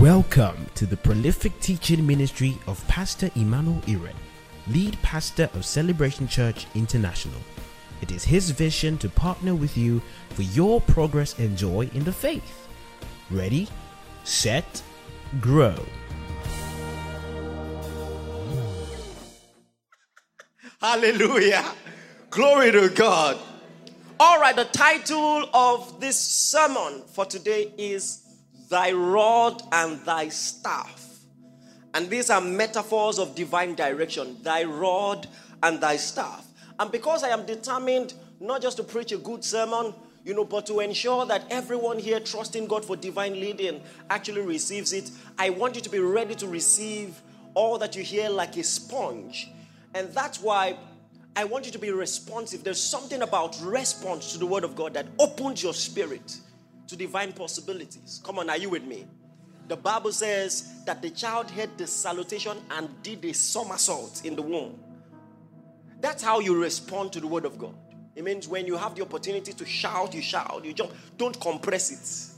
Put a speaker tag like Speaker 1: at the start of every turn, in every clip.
Speaker 1: Welcome to the prolific teaching ministry of Pastor Emmanuel Iren, lead pastor of Celebration Church International. It is his vision to partner with you for your progress and joy in the faith. Ready, set, grow.
Speaker 2: Hallelujah. Glory to God. All right, the title of this sermon for today is Thy Rod and Thy Staff. And these are metaphors of divine direction Thy rod and Thy staff. And because I am determined not just to preach a good sermon, you know, but to ensure that everyone here trusting God for divine leading actually receives it, I want you to be ready to receive all that you hear like a sponge. And that's why I want you to be responsive. There's something about response to the word of God that opens your spirit to divine possibilities. Come on, are you with me? The Bible says that the child heard the salutation and did a somersault in the womb. That's how you respond to the word of God. It means when you have the opportunity to shout, you shout, you jump. Don't compress it.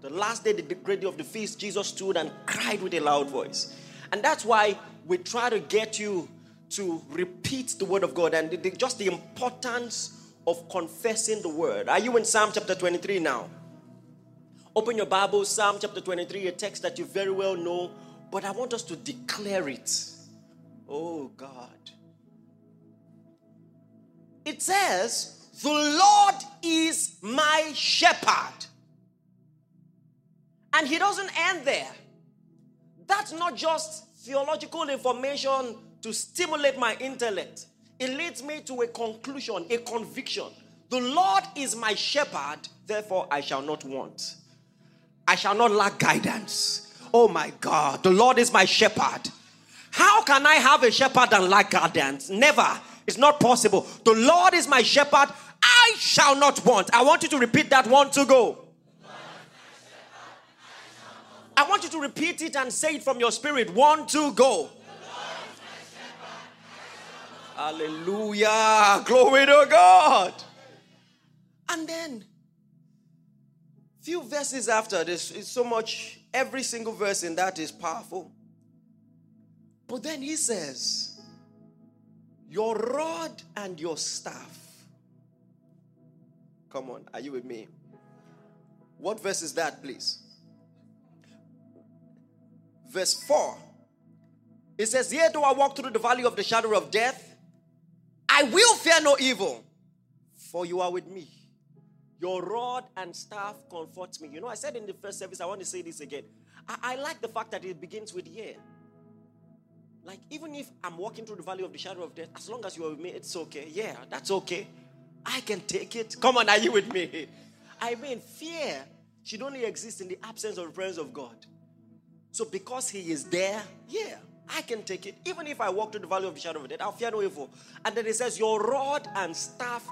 Speaker 2: The last day, the great day of the feast, Jesus stood and cried with a loud voice. And that's why we try to get you to repeat the word of God and the, just the importance of confessing the word. Are you in Psalm chapter 23 now? Open your Bible, Psalm chapter 23, a text that you very well know, but I want us to declare it. Oh God. It says, The Lord is my shepherd. And he doesn't end there. That's not just theological information to stimulate my intellect. It leads me to a conclusion, a conviction. The Lord is my shepherd, therefore I shall not want. I shall not lack guidance. Oh my God, the Lord is my shepherd. How can I have a shepherd and lack guidance? Never. It's not possible. The Lord is my shepherd. I shall not want. I want you to repeat that one to go. I want you to repeat it and say it from your spirit. One, two, go. Hallelujah. Glory to God. And then, few verses after this, is so much, every single verse in that is powerful. But then he says, Your rod and your staff. Come on, are you with me? What verse is that, please? Verse 4. It says, Yea, though I walk through the valley of the shadow of death, I will fear no evil, for you are with me. Your rod and staff comfort me. You know, I said in the first service, I want to say this again. I, I like the fact that it begins with yeah. Like, even if I'm walking through the valley of the shadow of death, as long as you are with me, it's okay. Yeah, that's okay. I can take it. Come on, are you with me? I mean, fear should only exist in the absence of the presence of God. So, because He is there, yeah, I can take it. Even if I walk through the valley of the shadow of death, I'll fear no evil. And then it says, Your rod and staff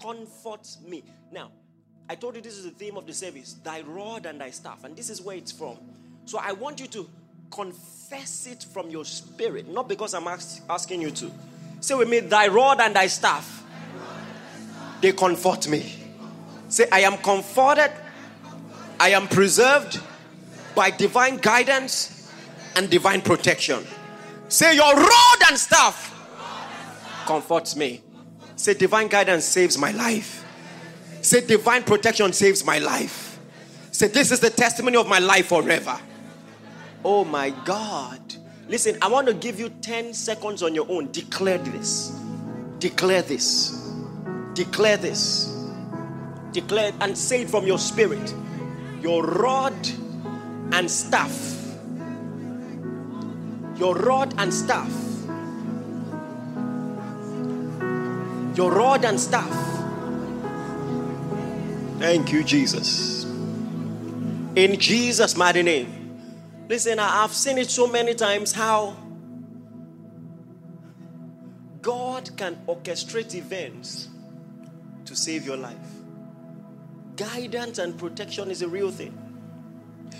Speaker 2: comfort me. Now, I told you this is the theme of the service thy rod and thy staff. And this is where it's from. So I want you to confess it from your spirit, not because I'm ask, asking you to. Say with me, thy rod and thy staff, they comfort me. Say, I am comforted, I am preserved by divine guidance and divine protection. Say, Your rod and staff comforts me. Say, Divine guidance saves my life. Say, Divine protection saves my life. Say, This is the testimony of my life forever. Oh my God. Listen, I want to give you 10 seconds on your own. Declare this. Declare this. Declare this. Declare and say it from your spirit. Your rod and staff your rod and staff. Your rod and staff. Thank you, Jesus. In Jesus' mighty name. Listen, I've seen it so many times how God can orchestrate events to save your life. Guidance and protection is a real thing.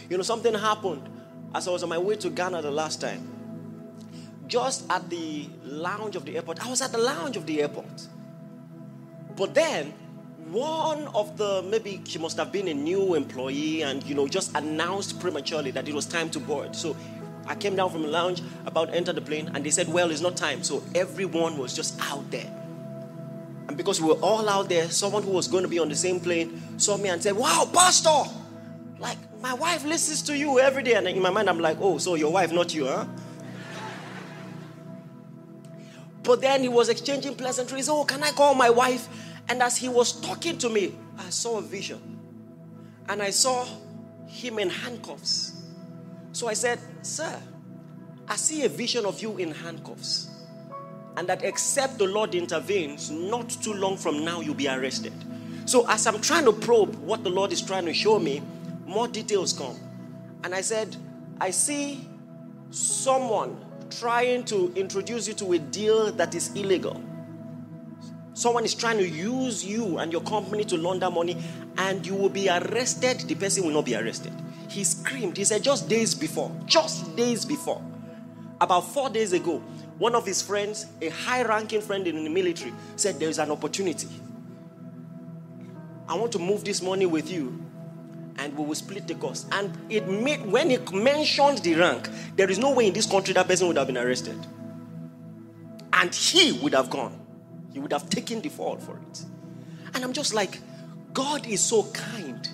Speaker 2: You know, something happened as I was on my way to Ghana the last time just at the lounge of the airport. I was at the lounge of the airport. But then, one of the maybe she must have been a new employee and you know just announced prematurely that it was time to board. So I came down from the lounge about to enter the plane and they said, Well, it's not time. So everyone was just out there. And because we were all out there, someone who was going to be on the same plane saw me and said, Wow, Pastor, like my wife listens to you every day. And in my mind, I'm like, Oh, so your wife, not you, huh? But then he was exchanging pleasantries. Oh, can I call my wife? And as he was talking to me, I saw a vision. And I saw him in handcuffs. So I said, Sir, I see a vision of you in handcuffs. And that except the Lord intervenes, not too long from now, you'll be arrested. So as I'm trying to probe what the Lord is trying to show me, more details come. And I said, I see someone trying to introduce you to a deal that is illegal. Someone is trying to use you and your company to launder money, and you will be arrested. The person will not be arrested. He screamed. He said, just days before, just days before, about four days ago, one of his friends, a high ranking friend in the military, said, There is an opportunity. I want to move this money with you and we will split the cost. And it made, when he mentioned the rank, there is no way in this country that person would have been arrested. And he would have gone. He would have taken the fall for it. And I'm just like, God is so kind.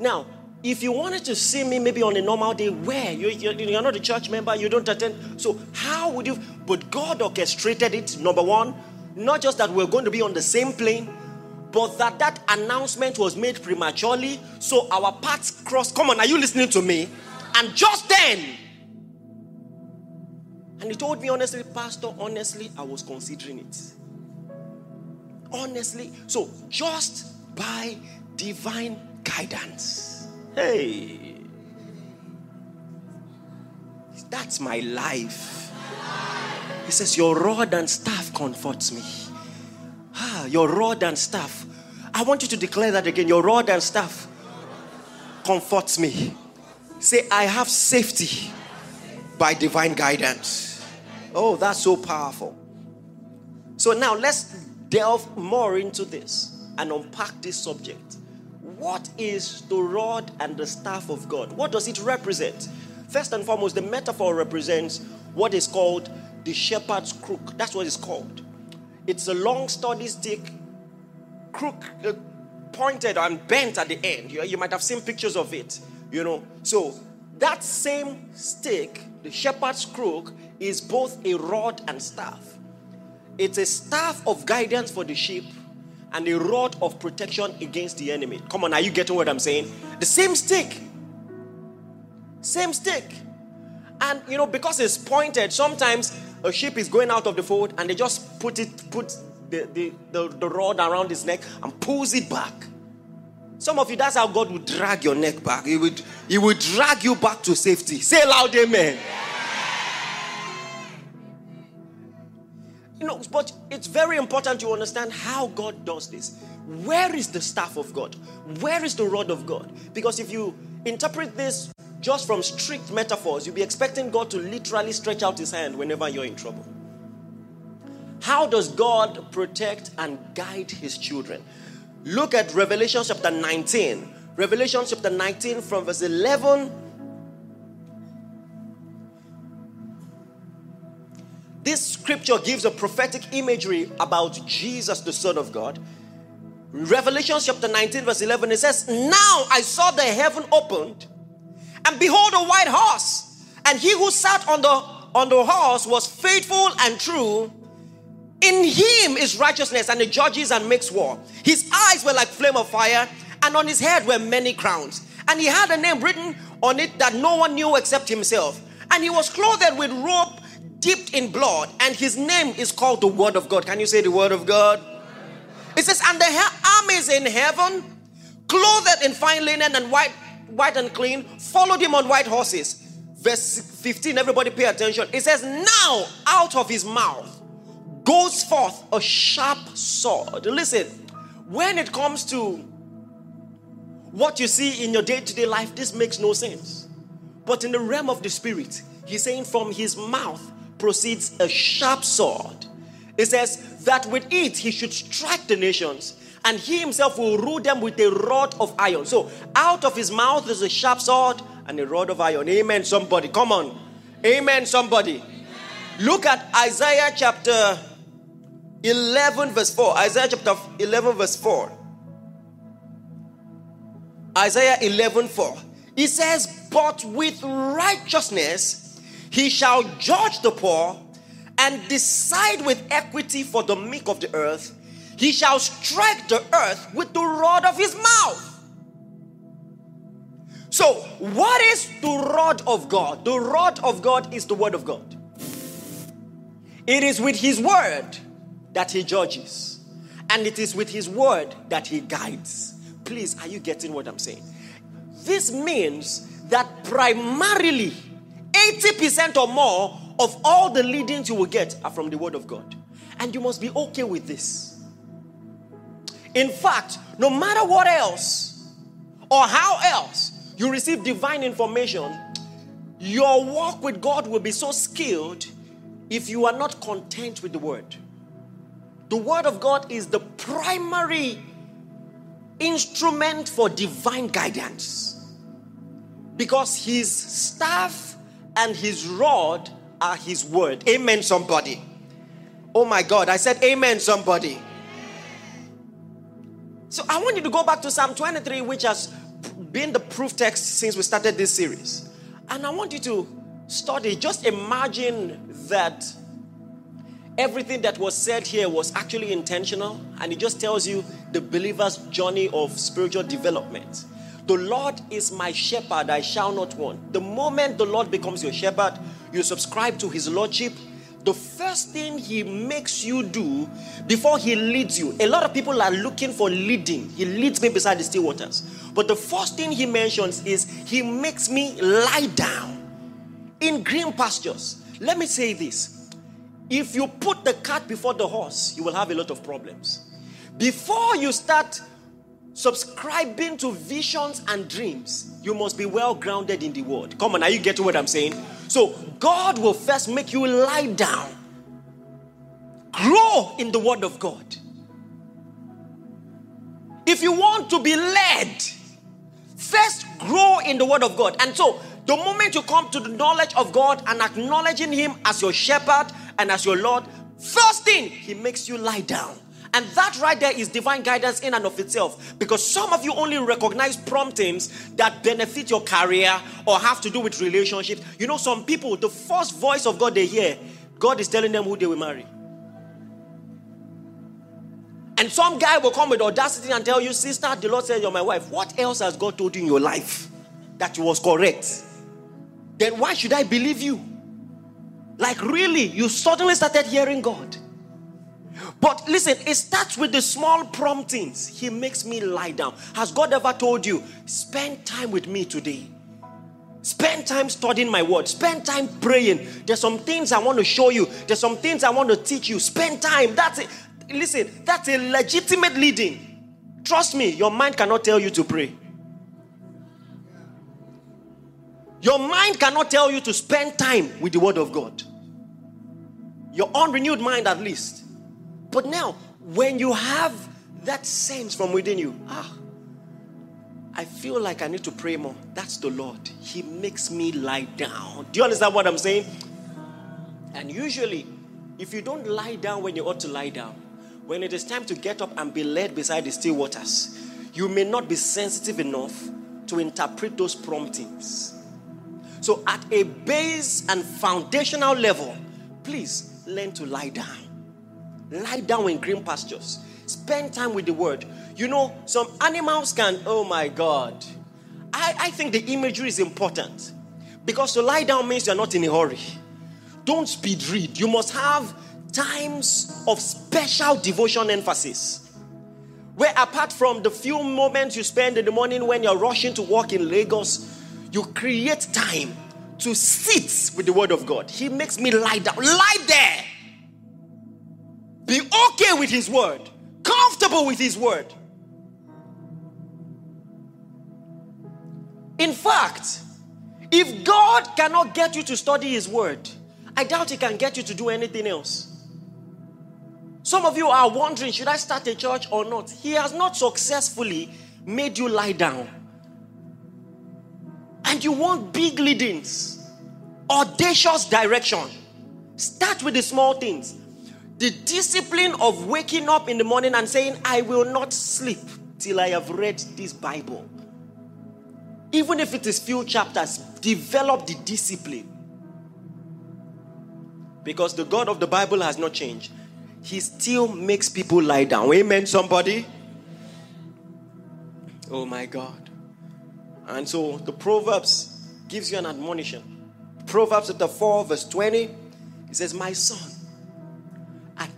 Speaker 2: Now, if you wanted to see me maybe on a normal day, where you, you're, you're not a church member, you don't attend, so how would you? But God orchestrated it. Number one, not just that we're going to be on the same plane, but that that announcement was made prematurely, so our paths crossed. Come on, are you listening to me? And just then, and he told me honestly, Pastor, honestly, I was considering it. Honestly. So just by divine guidance. Hey. That's my life. He says, Your rod and staff comforts me. Ah, your rod and staff. I want you to declare that again. Your rod and staff comforts me. Say, I have safety by divine guidance. Oh, that's so powerful. So now let's delve more into this and unpack this subject. What is the rod and the staff of God? What does it represent? First and foremost, the metaphor represents what is called the shepherd's crook. That's what it's called. It's a long, sturdy stick, crook, uh, pointed and bent at the end. You, you might have seen pictures of it, you know. So, that same stick, the shepherd's crook, is both a rod and staff. It's a staff of guidance for the sheep and a rod of protection against the enemy. Come on, are you getting what I'm saying? The same stick. Same stick. And you know, because it's pointed, sometimes a sheep is going out of the fold and they just put it, put the, the, the, the rod around his neck and pulls it back. Some of you, that's how God would drag your neck back. He would, he would drag you back to safety. Say loud, amen. You know, but it's very important to understand how God does this. Where is the staff of God? Where is the rod of God? Because if you interpret this just from strict metaphors, you'll be expecting God to literally stretch out his hand whenever you're in trouble. How does God protect and guide his children? Look at Revelation chapter 19. Revelation chapter 19 from verse 11 This scripture gives a prophetic imagery about Jesus, the Son of God. Revelation chapter 19, verse 11, it says, Now I saw the heaven opened, and behold, a white horse, and he who sat on the on the horse was faithful and true. In him is righteousness, and he judges and makes war. His eyes were like flame of fire, and on his head were many crowns. And he had a name written on it that no one knew except himself. And he was clothed with robe dipped in blood, and his name is called the Word of God. Can you say the Word of God? It says, and the armies in heaven, clothed in fine linen and white, white and clean, followed him on white horses. Verse 15, everybody pay attention. It says, Now out of his mouth goes forth a sharp sword. Listen, when it comes to what you see in your day to day life, this makes no sense. But in the realm of the spirit, he's saying, From his mouth proceeds a sharp sword. It says that with it he should strike the nations, and he himself will rule them with a rod of iron. So out of his mouth is a sharp sword and a rod of iron. Amen, somebody. Come on. Amen, somebody. Look at Isaiah chapter 11, verse 4. Isaiah chapter 11, verse 4. Isaiah 11, 4. He says, But with righteousness he shall judge the poor and decide with equity for the meek of the earth. He shall strike the earth with the rod of his mouth. So, what is the rod of God? The rod of God is the word of God. It is with his word that he judges, and it is with his word that he guides. Please, are you getting what I'm saying? This means that primarily 80% or more of all the leadings you will get are from the Word of God. And you must be okay with this. In fact, no matter what else or how else you receive divine information, your walk with God will be so skilled if you are not content with the Word. The Word of God is the primary instrument for divine guidance because His staff and His rod are His word. Amen, somebody. Oh my God, I said, Amen, somebody. So I want you to go back to Psalm 23, which has been the proof text since we started this series. And I want you to study, just imagine that everything that was said here was actually intentional, and it just tells you the believer's journey of spiritual development. The Lord is my shepherd, I shall not want. The moment the Lord becomes your shepherd, you subscribe to his lordship, the first thing he makes you do before he leads you, a lot of people are looking for leading. He leads me beside the still waters. But the first thing he mentions is he makes me lie down in green pastures. Let me say this if you put the cart before the horse, you will have a lot of problems. Before you start subscribing to visions and dreams, you must be well grounded in the word. Come on, are you getting what I'm saying? So, God will first make you lie down, grow in the word of God. If you want to be led, first grow in the word of God. And so, the moment you come to the knowledge of God and acknowledging Him as your shepherd and as your Lord, first thing, He makes you lie down. And that right there is divine guidance in and of itself. Because some of you only recognize promptings that benefit your career or have to do with relationships. You know, some people, the first voice of God they hear, God is telling them who they will marry. And some guy will come with audacity and tell you, Sister, the Lord said you're my wife. What else has God told you in your life that was correct? Then why should I believe you? Like, really, you suddenly started hearing God. But listen, it starts with the small promptings. He makes me lie down. Has God ever told you, spend time with me today? Spend time studying my word. Spend time praying. There's some things I want to show you. There's some things I want to teach you. Spend time. That's it. Listen, that's a legitimate leading. Trust me, your mind cannot tell you to pray. Your mind cannot tell you to spend time with the word of God. Your unrenewed mind, at least. But now, when you have that sense from within you, ah, I feel like I need to pray more. That's the Lord. He makes me lie down. Do you understand what I'm saying? And usually, if you don't lie down when you ought to lie down, when it is time to get up and be led beside the still waters, you may not be sensitive enough to interpret those promptings. So, at a base and foundational level, please learn to lie down. Lie down in green pastures. Spend time with the word. You know, some animals can, oh my God. I, I think the imagery is important because to lie down means you're not in a hurry. Don't speed read. You must have times of special devotion emphasis. Where, apart from the few moments you spend in the morning when you're rushing to work in Lagos, you create time to sit with the Word of God. He makes me lie down. Lie there. Be okay with His word, comfortable with His word. In fact, if God cannot get you to study His word, I doubt He can get you to do anything else. Some of you are wondering, should I start a church or not? He has not successfully made you lie down. And you want big leadings, audacious direction. Start with the small things. The discipline of waking up in the morning and saying, I will not sleep till I have read this Bible. Even if it is few chapters, develop the discipline. Because the God of the Bible has not changed. He still makes people lie down. Amen, somebody? Oh my God. And so the Proverbs gives you an admonition. Proverbs chapter 4, verse 20. It says, My son,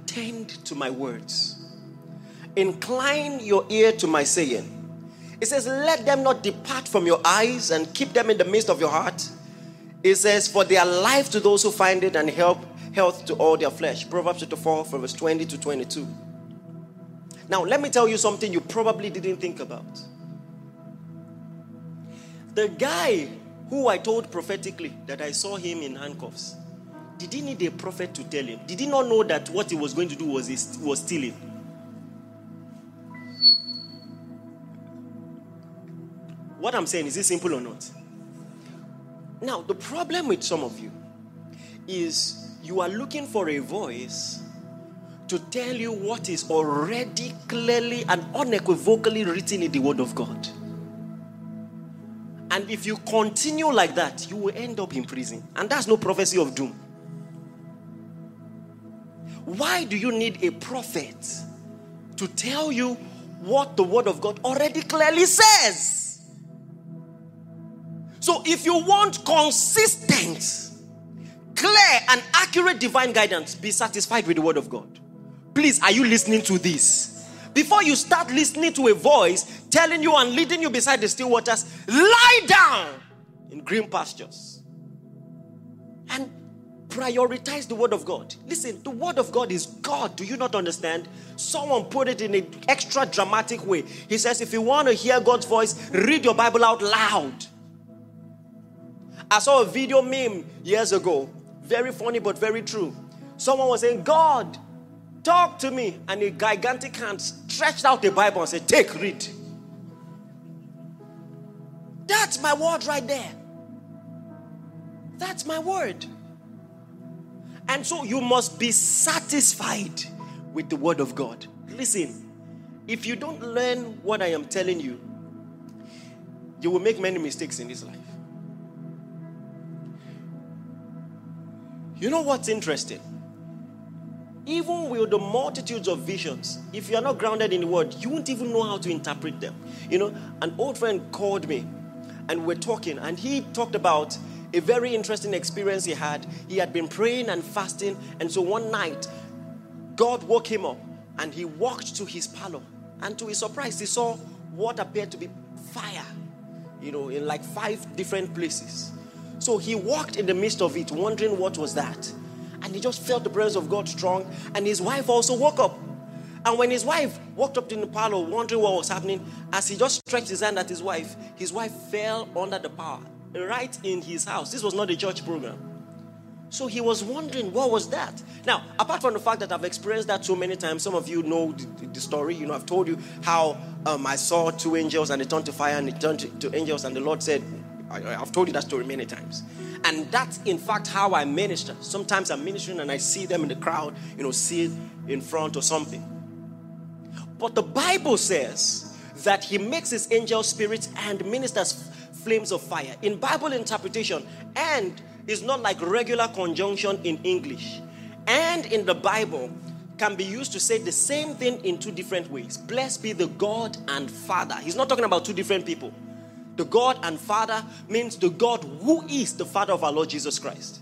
Speaker 2: attend to my words. Incline your ear to my saying. It says, Let them not depart from your eyes and keep them in the midst of your heart. It says, For they are life to those who find it and help health to all their flesh. Proverbs chapter 4, from verse 20 to 22. Now, let me tell you something you probably didn't think about. The guy who I told prophetically that I saw him in handcuffs, did he need a prophet to tell him? Did he not know that what he was going to do was, was stealing? What I'm saying, is it simple or not? Now, the problem with some of you is you are looking for a voice to tell you what is already clearly and unequivocally written in the Word of God. And if you continue like that, you will end up in prison. And that's no prophecy of doom. Why do you need a prophet to tell you what the Word of God already clearly says? So if you want consistent, clear, and accurate divine guidance, be satisfied with the word of God. Please, are you listening to this? Before you start listening to a voice telling you and leading you beside the still waters, lie down in green pastures and prioritize the word of God. Listen, the word of God is God. Do you not understand? Someone put it in an extra dramatic way. He says, if you want to hear God's voice, read your Bible out loud. I saw a video meme years ago, very funny but very true. Someone was saying, God, talk to me. And a gigantic hand stretched out the Bible and said, Take, read. That's my word right there. That's my word. And so you must be satisfied with the word of God. Listen, if you don't learn what I am telling you, you will make many mistakes in this life. You know what's interesting? Even with the multitudes of visions, if you are not grounded in the word, you won't even know how to interpret them. You know, an old friend called me and we're talking, and he talked about a very interesting experience he had. He had been praying and fasting, and so one night, God woke him up and he walked to his parlor. And to his surprise, he saw what appeared to be fire, you know, in like five different places. So he walked in the midst of it, wondering what was that. And he just felt the presence of God strong. And his wife also woke up. And when his wife walked up to the parlor, wondering what was happening, as he just stretched his hand at his wife, his wife fell under the power right in his house. This was not a church program. So he was wondering, what was that? Now, apart from the fact that I've experienced that so many times, some of you know the, the story. You know, I've told you how um, I saw two angels and they turned to fire and they turned to, to angels, and the Lord said, I, have told you that story many times. And that's in fact how I minister. Sometimes I'm ministering and I see them in the crowd, you know, sit in front or something. But the Bible says that he makes his angel spirits and ministers flames of fire. In Bible interpretation, and is not like regular conjunction in English. And in the Bible can be used to say the same thing in two different ways. Blessed be the God and Father. He's not talking about two different people. The God and Father means the God who is the Father of our Lord Jesus Christ.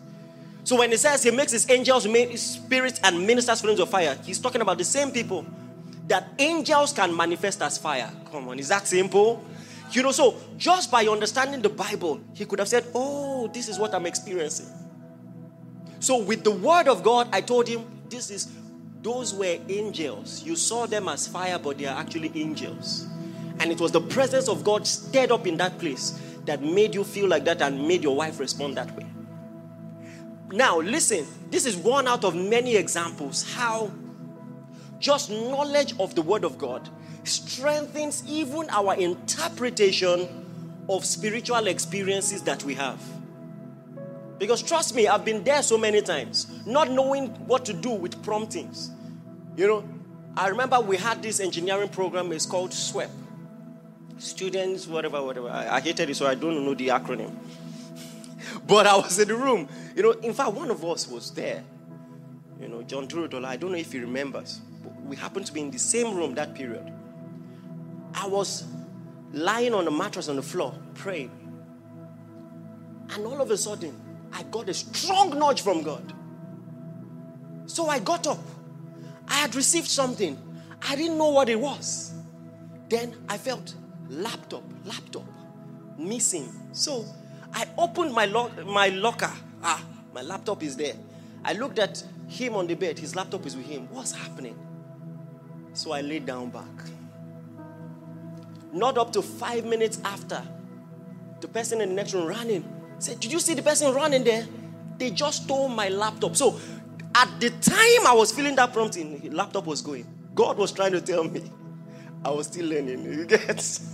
Speaker 2: So when he says he makes his angels, spirits, and ministers flames of fire, he's talking about the same people that angels can manifest as fire. Come on, is that simple? You know, so just by understanding the Bible, he could have said, Oh, this is what I'm experiencing. So with the word of God, I told him, This is those were angels. You saw them as fire, but they are actually angels. And it was the presence of God stirred up in that place that made you feel like that and made your wife respond that way. Now, listen, this is one out of many examples how just knowledge of the Word of God strengthens even our interpretation of spiritual experiences that we have. Because trust me, I've been there so many times, not knowing what to do with promptings. You know, I remember we had this engineering program, it's called SWEP. Students, whatever, whatever. I, I hated it, so I don't know the acronym. But I was in the room. You know, in fact, one of us was there. You know, John Turudola, I don't know if he remembers. We happened to be in the same room that period. I was lying on a mattress on the floor, praying. And all of a sudden, I got a strong nudge from God. So I got up. I had received something. I didn't know what it was. Then I felt laptop, laptop, missing. So I opened my, lo- my locker. Ah, my laptop is there. I looked at him on the bed. His laptop is with him. What's happening? So I laid down back. Not up to five minutes after, the person in the next room ran in. Said, Did you see the person running there? They just stole my laptop. So at the time I was feeling that prompting, laptop was going. God was trying to tell me I was still learning. You get?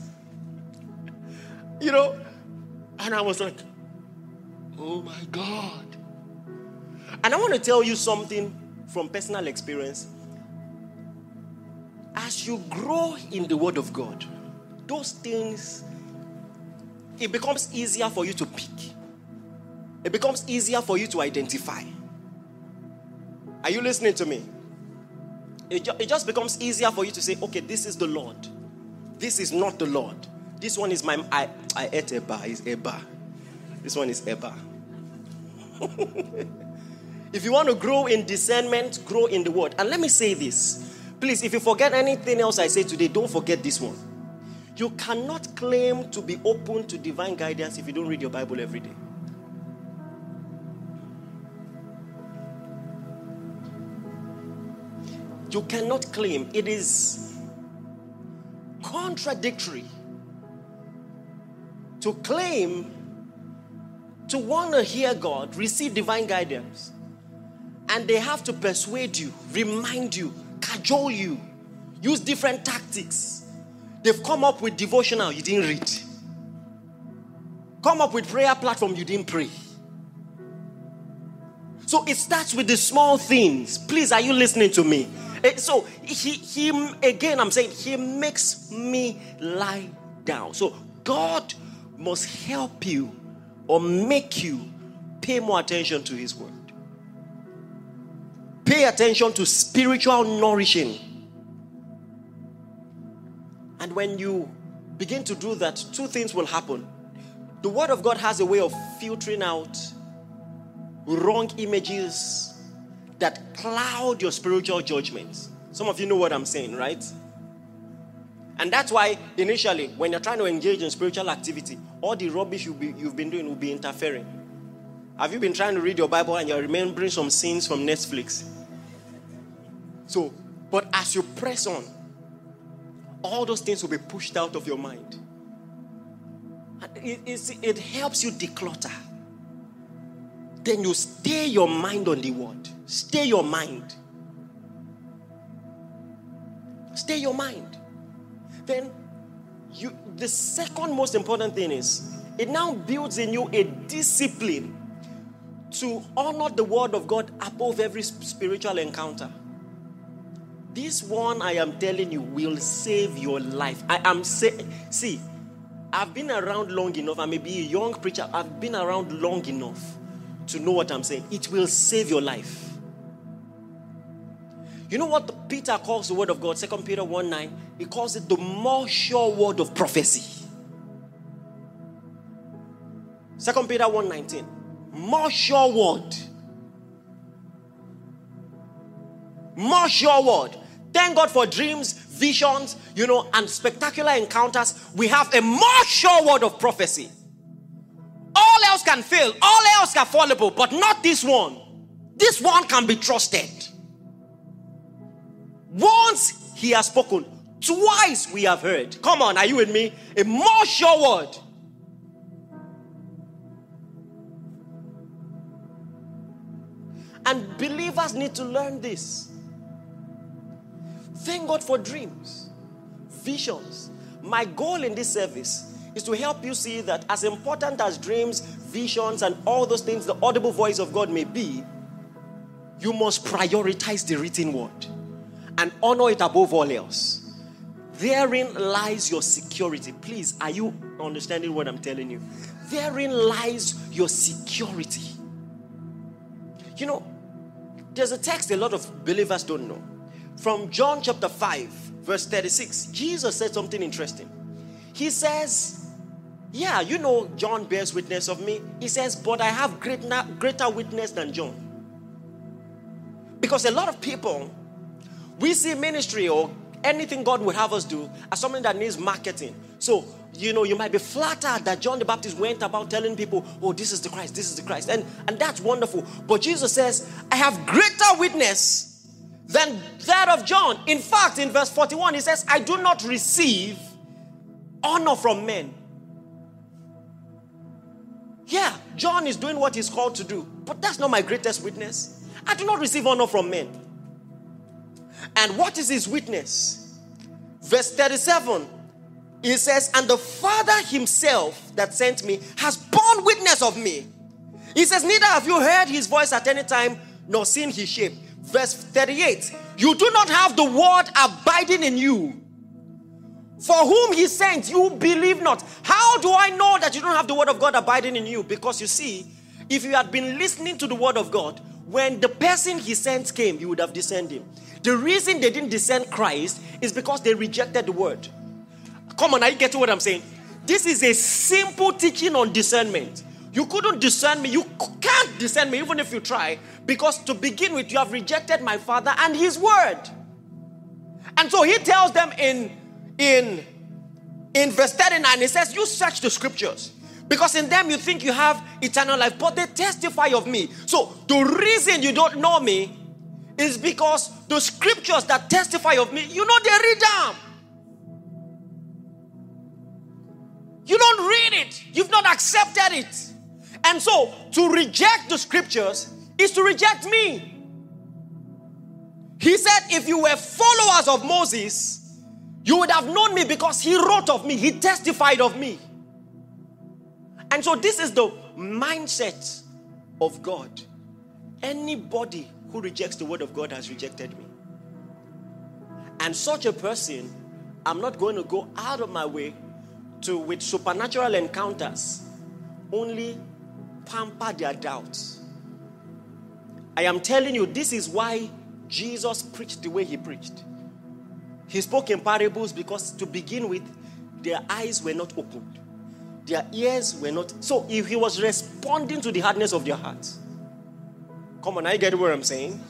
Speaker 2: You know? And I was like, oh my God. And I want to tell you something from personal experience. As you grow in the Word of God, those things, it becomes easier for you to pick. It becomes easier for you to identify. Are you listening to me? It, ju- it just becomes easier for you to say, okay, this is the Lord. This is not the Lord. This one is my, I, I ate a bar, is a bar. This one is a bar. if you want to grow in discernment, grow in the word. And let me say this. Please, if you forget anything else I say today, don't forget this one. You cannot claim to be open to divine guidance if you don't read your Bible every day. You cannot claim. It is contradictory to claim to want to hear God, receive divine guidance, and they have to persuade you, remind you, cajole you, use different tactics. They've come up with devotional you didn't read. Come up with prayer platform you didn't pray. So it starts with the small things. Please, are you listening to me? Eh, So he, he again, I'm saying he makes me lie down. So God must help you or make you pay more attention to his word. Pay attention to spiritual nourishing. And when you begin to do that, two things will happen. The word of God has a way of filtering out wrong images that cloud your spiritual judgments. Some of you know what I'm saying, right? And that's why initially, when you're trying to engage in spiritual activity, all the rubbish you you've been doing will be interfering. Have you been trying to read your Bible and you're remembering some scenes from Netflix? So, but as you press on, all those things will be pushed out of your mind. It, it helps you declutter. Then you stay your mind on the word. Stay your mind. Stay your mind. Then you the second most important thing is it now builds in you a discipline to honor the word of God above every spiritual encounter. This one I am telling you will save your life. I am saying, see, I've been around long enough. I may be a young preacher. I've been around long enough to know what I'm saying. It will save your life. You know what Peter calls the word of God? Second Peter 1 9. He calls it the more sure word of prophecy. Second Peter 1 19. More sure word. More sure word. Thank God for dreams, visions, you know, and spectacular encounters. We have a more sure word of prophecy. All else can fail, all else can fallible, but not this one. This one can be trusted. Once he has spoken, twice we have heard. Come on, are you with me? A more sure word. And believers need to learn this. Thank God for dreams, visions. My goal in this service is to help you see that as important as dreams, visions, and all those things the audible voice of God may be, you must prioritize the written word and honor it above all else. Therein lies your security. Please, are you understanding what I'm telling you? Therein lies your security. You know, there's a text a lot of believers don't know. From John chapter 5, verse 36, Jesus said something interesting. He says, Yeah, you know, John bears witness of me. He says, But I have greater, greater witness than John. Because a lot of people, we see ministry or anything God would have us do as something that needs marketing. So, you know, you might be flattered that John the Baptist went about telling people, oh, this is the Christ, this is the Christ. And, and that's wonderful. But Jesus says, I have greater witness than that of John. In fact, in verse 41, he says, I do not receive honor from men. Yeah, John is doing what he's called to do, but that's not my greatest witness. I do not receive honor from men. And what is his witness? Verse 37 he says, And the Father himself that sent me has borne witness of me. He says, Neither have you heard his voice at any time nor seen his shape. Verse 38 You do not have the word abiding in you. For whom he sent, you believe not. How do I know that you don't have the word of God abiding in you? Because you see, if you had been listening to the word of God, when the person he sent came, you would have discerned him. The reason they didn't discern Christ is because they rejected the word. Come on, are you getting what I'm saying? This is a simple teaching on discernment. You couldn't discern me. You can't discern me even if you try. Because to begin with, you have rejected my father and his word. And so he tells them in, in, in verse 39, he says, You search the scriptures. Because in them you think you have eternal life, but they testify of me. So the reason you don't know me is because the scriptures that testify of me, you know, they read them. You don't read it, you've not accepted it. And so to reject the scriptures is to reject me. He said, if you were followers of Moses, you would have known me because he wrote of me, he testified of me. And so this is the mindset of God. Anybody who rejects the word of God has rejected me. And such a person, I'm not going to go out of my way to, with supernatural encounters, only pamper their doubts. I am telling you, this is why Jesus preached the way he preached. He spoke in parables because, to begin with, their eyes were not opened, their ears were not. So, if he was responding to the hardness of their hearts, come on, I get what I'm saying.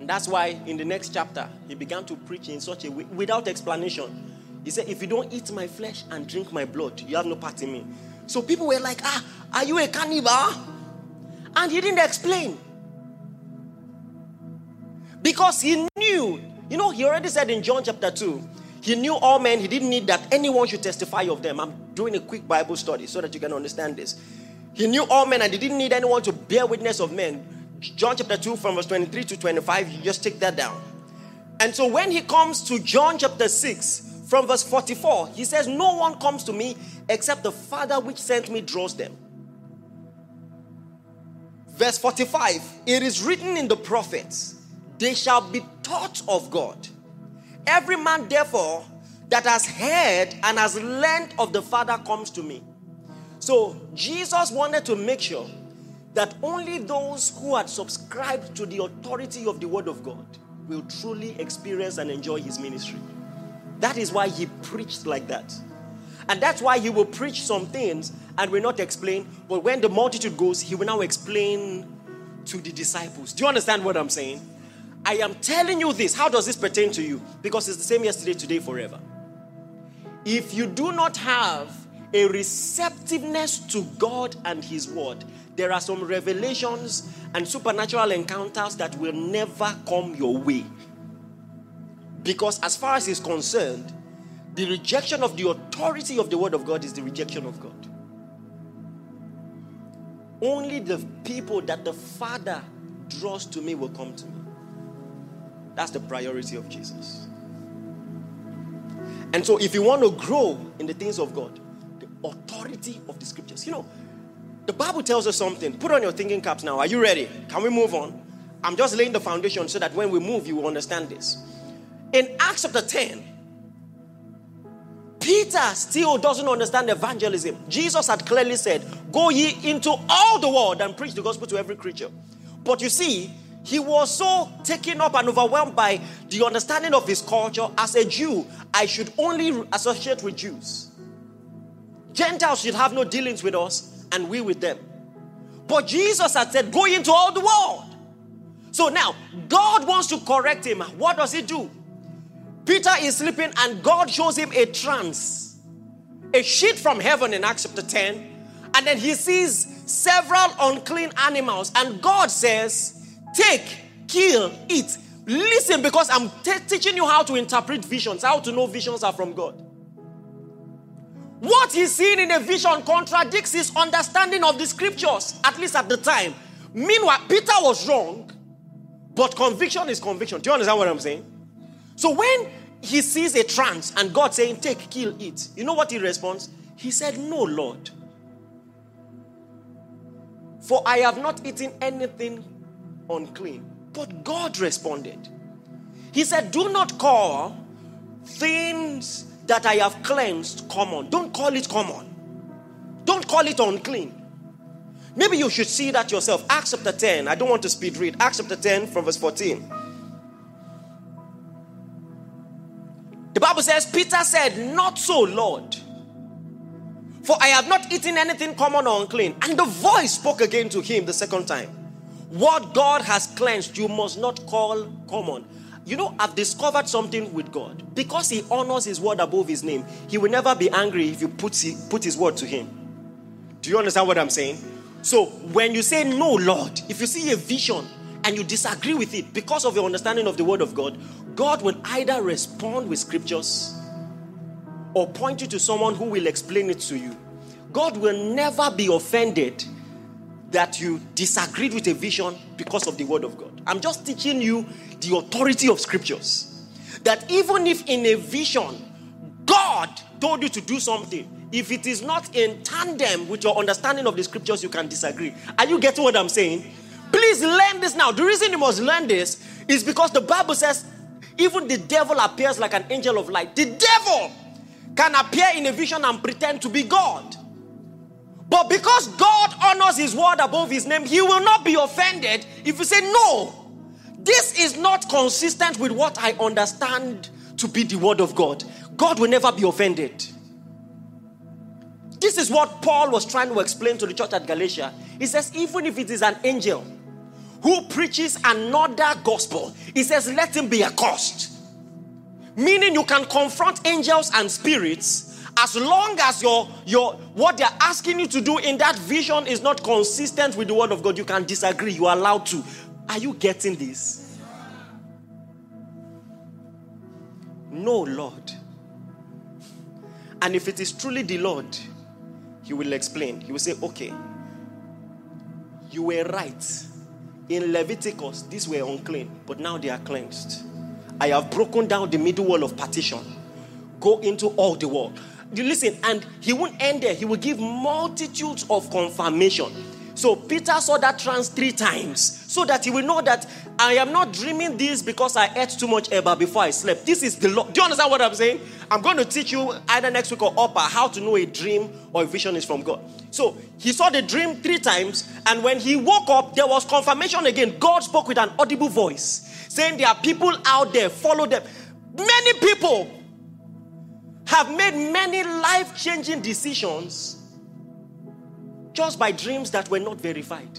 Speaker 2: And that's why in the next chapter, he began to preach in such a way without explanation. He said, If you don't eat my flesh and drink my blood, you have no part in me. So people were like, Ah, are you a cannibal? And he didn't explain. Because he knew, you know, he already said in John chapter 2, he knew all men, he didn't need that anyone should testify of them. I'm doing a quick Bible study so that you can understand this. He knew all men and he didn't need anyone to bear witness of men. John chapter 2, from verse 23 to 25, you just take that down. And so when he comes to John chapter 6, from verse 44, he says, No one comes to me except the Father which sent me draws them. Verse 45, it is written in the prophets, they shall be taught of God. Every man, therefore, that has heard and has learned of the Father comes to me. So Jesus wanted to make sure that only those who had subscribed to the authority of the Word of God will truly experience and enjoy His ministry. That is why he preached like that. And that's why he will preach some things and will not explain. But when the multitude goes, he will now explain to the disciples. Do you understand what I'm saying? I am telling you this. How does this pertain to you? Because it's the same yesterday, today, forever. If you do not have a receptiveness to God and His Word, there are some revelations and supernatural encounters that will never come your way. Because as far as he's concerned, the rejection of the authority of the word of God is the rejection of God. Only the people that the Father draws to me will come to me. That's the priority of Jesus. And so, if you want to grow in the things of God, the authority of the scriptures, you know, the Bible tells us something. Put on your thinking caps now. Are you ready? Can we move on? I'm just laying the foundation so that when we move, you will understand this. In Acts chapter 10, Peter still doesn't understand evangelism. Jesus had clearly said, Go ye into all the world and preach the gospel to every creature. But you see, he was so taken up and overwhelmed by the understanding of his culture. As a Jew, I should only associate with Jews. Gentiles should have no dealings with us, and we with them. But Jesus had said, Go into all the world. So now, God wants to correct him. What does he do? Peter is sleeping, and God shows him a trance, a sheet from heaven in Acts chapter 10. And then he sees several unclean animals, and God says, Take, kill, eat. Listen, because I'm t- teaching you how to interpret visions, how to know visions are from God. What he's seeing in a vision contradicts his understanding of the scriptures, at least at the time. Meanwhile, Peter was wrong, but conviction is conviction. Do you understand what I'm saying? So when he sees a trance and God saying, Take, kill, eat, you know what he responds? He said, No, Lord. For I have not eaten anything unclean. But God responded. He said, Do not call things that I have cleansed common. Don't call it common. Don't call it unclean. Maybe you should see that yourself. Acts chapter 10. I don't want to speed read. Acts chapter 10 from verse 14. The Bible says, Peter said, Not so, Lord. For I have not eaten anything common or unclean. And the voice spoke again to him the second time. What God has cleansed, you must not call common. You know, I've discovered something with God. Because He honors His word above His name, He will never be angry if you put, put His word to Him. Do you understand what I'm saying? So, when you say, No, Lord, if you see a vision and you disagree with it because of your understanding of the word of God, God will either respond with scriptures or point you to someone who will explain it to you. God will never be offended that you disagreed with a vision because of the word of God. I'm just teaching you the authority of scriptures. That even if in a vision, God told you to do something, if it is not in tandem with your understanding of the scriptures, you can disagree. Are you getting what I'm saying? Please learn this now. The reason you must learn this is because the Bible says even the devil appears like an angel of light. The devil can appear in a vision and pretend to be God. But because God honors his word above his name, he will not be offended if you say, No, this is not consistent with what I understand to be the word of God. God will never be offended. This is what Paul was trying to explain to the church at Galatia. He says, even if it is an angel who preaches another gospel, he says, let him be accursed. Meaning you can confront angels and spirits as long as your your what they're asking you to do in that vision is not consistent with the word of God, you can disagree. You are allowed to. Are you getting this? No, Lord. And if it is truly the Lord, He will explain. He will say, Okay, you were right. In Leviticus, these were unclean, but now they are cleansed. I have broken down the middle wall of partition. Go into all the world. You listen, and he won't end there. He will give multitudes of confirmation. So Peter saw that trance three times so that he will know that I am not dreaming this because I ate too much eba before I slept. This is the law. Do you understand what I'm saying? I'm going to teach you either next week or upper how to know a dream or a vision is from God. So he saw the dream three times, and when he woke up, there was confirmation again. God spoke with an audible voice saying, There are people out there, follow them. Many people have made many life changing decisions just by dreams that were not verified.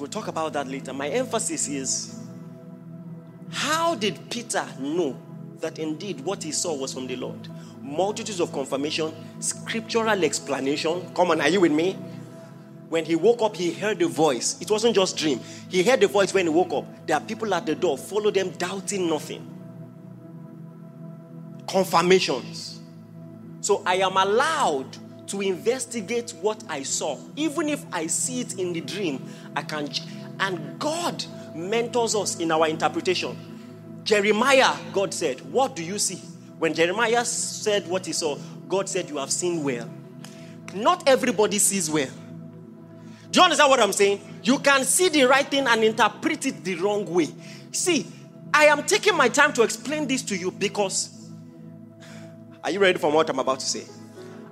Speaker 2: We'll talk about that later. My emphasis is how did Peter know that indeed what he saw was from the Lord? Multitudes of confirmation, scriptural explanation. Come on, are you with me? When he woke up, he heard a voice. It wasn't just dream. He heard the voice when he woke up. There are people at the door, follow them, doubting nothing. Confirmations. So I am allowed to investigate what I saw. Even if I see it in the dream, I can. And God mentors us in our interpretation. Jeremiah, God said, What do you see? When Jeremiah said what he saw, God said, You have seen well. Not everybody sees well. Do you understand what I'm saying? You can see the right thing and interpret it the wrong way. See, I am taking my time to explain this to you because are you ready for what I'm about to say?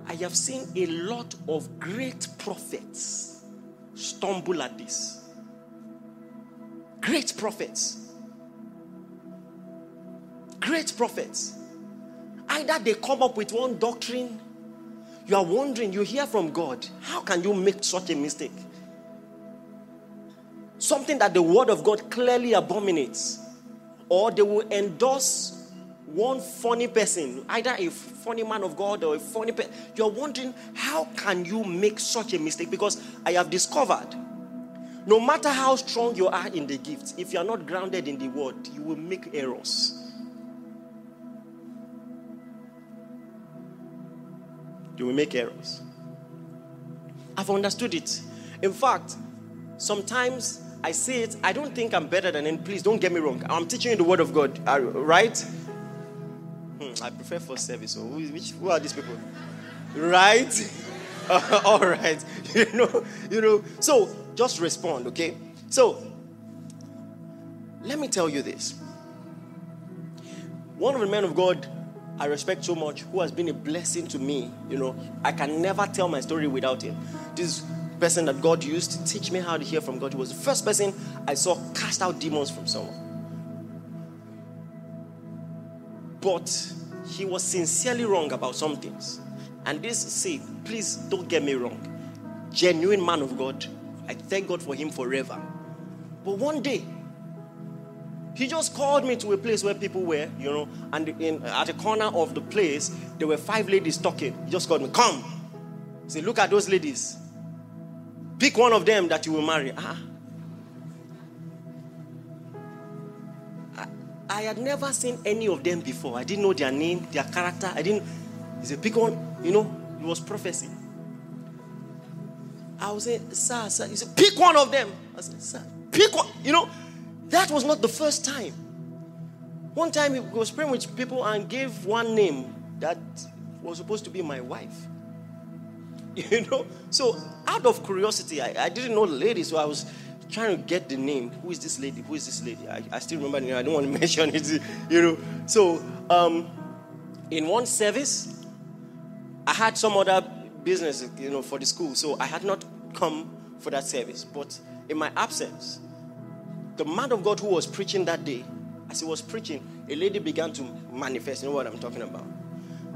Speaker 2: I have seen a lot of great prophets stumble at this. Great prophets. Great prophets. Either they come up with one doctrine, you are wondering, you hear from God, how can you make such a mistake? Something that the word of God clearly abominates. Or they will endorse one funny person, either a funny man of God or a funny person. You're wondering, how can you make such a mistake? Because I have discovered no matter how strong you are in the gift, if you are not grounded in the word, you will make errors. You will make errors. I've understood it. In fact, sometimes I say it, I don't think I'm better than any. Please don't get me wrong. I'm teaching you the word of God, uh, right? Hmm, I prefer first service. So who, which, who are these people? Right? all right. You know, you know. So just respond, okay? So let me tell you this. One of the men of God I respect so much, who has been a blessing to me, you know, I can never tell my story without him. This person that God used to teach me how to hear from God. He was the first person I saw cast out demons from someone. But he was sincerely wrong about some things. And this, see, please don't get me wrong. Genuine man of God. I thank God for him forever. But one day, he just called me to a place where people were, you know, and in, at the corner of the place, there were five ladies talking. He just called me, Come. He said, Look at those ladies. Pick one of them that you will marry. Ah. I, had never seen any of them before. I didn't know their name, their character. I didn't. He said, Pick one. You know, it was prophecy. I was saying, Sir, sir. He said, Pick one of them. I said, Sir, pick one. You know, that was not the first time. One time he was praying with people and gave one name that was supposed to be my wife. You know? So, out of curiosity, I, I didn't know the lady, so I was trying to get the name. Who is this lady? Who is this lady? I, I still remember the name. I don't want to mention it, you know. So, um, in one service, I had some other business, you know, for the school. So I had not come for that service. But in my absence, the man of God who was preaching that day, as he was preaching, a lady began to manifest. You know what I'm talking about?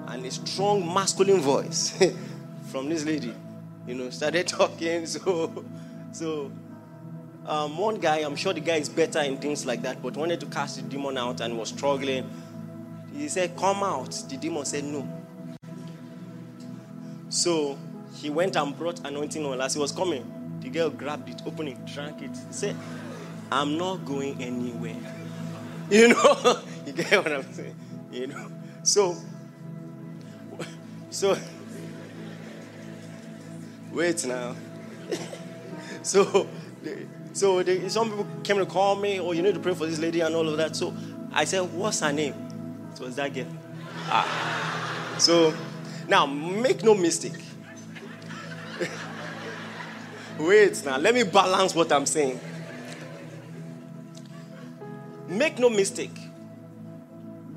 Speaker 2: And a strong masculine voice from this lady, you know, started talking. So, so um, one guy, I'm sure the guy is better in things like that, but wanted to cast the demon out and was struggling. He said, Come out. The demon said, No. So he went and brought anointing oil. As he was coming, the girl grabbed it, opened it, drank it. He said, I'm not going anywhere. You know, you get what I'm saying? You know, so, so, wait now. so, so they, some people came to call me, oh, you need to pray for this lady and all of that. So I said, what's her name? It was that girl. Ah. So now, make no mistake. Wait now, let me balance what I'm saying. Make no mistake.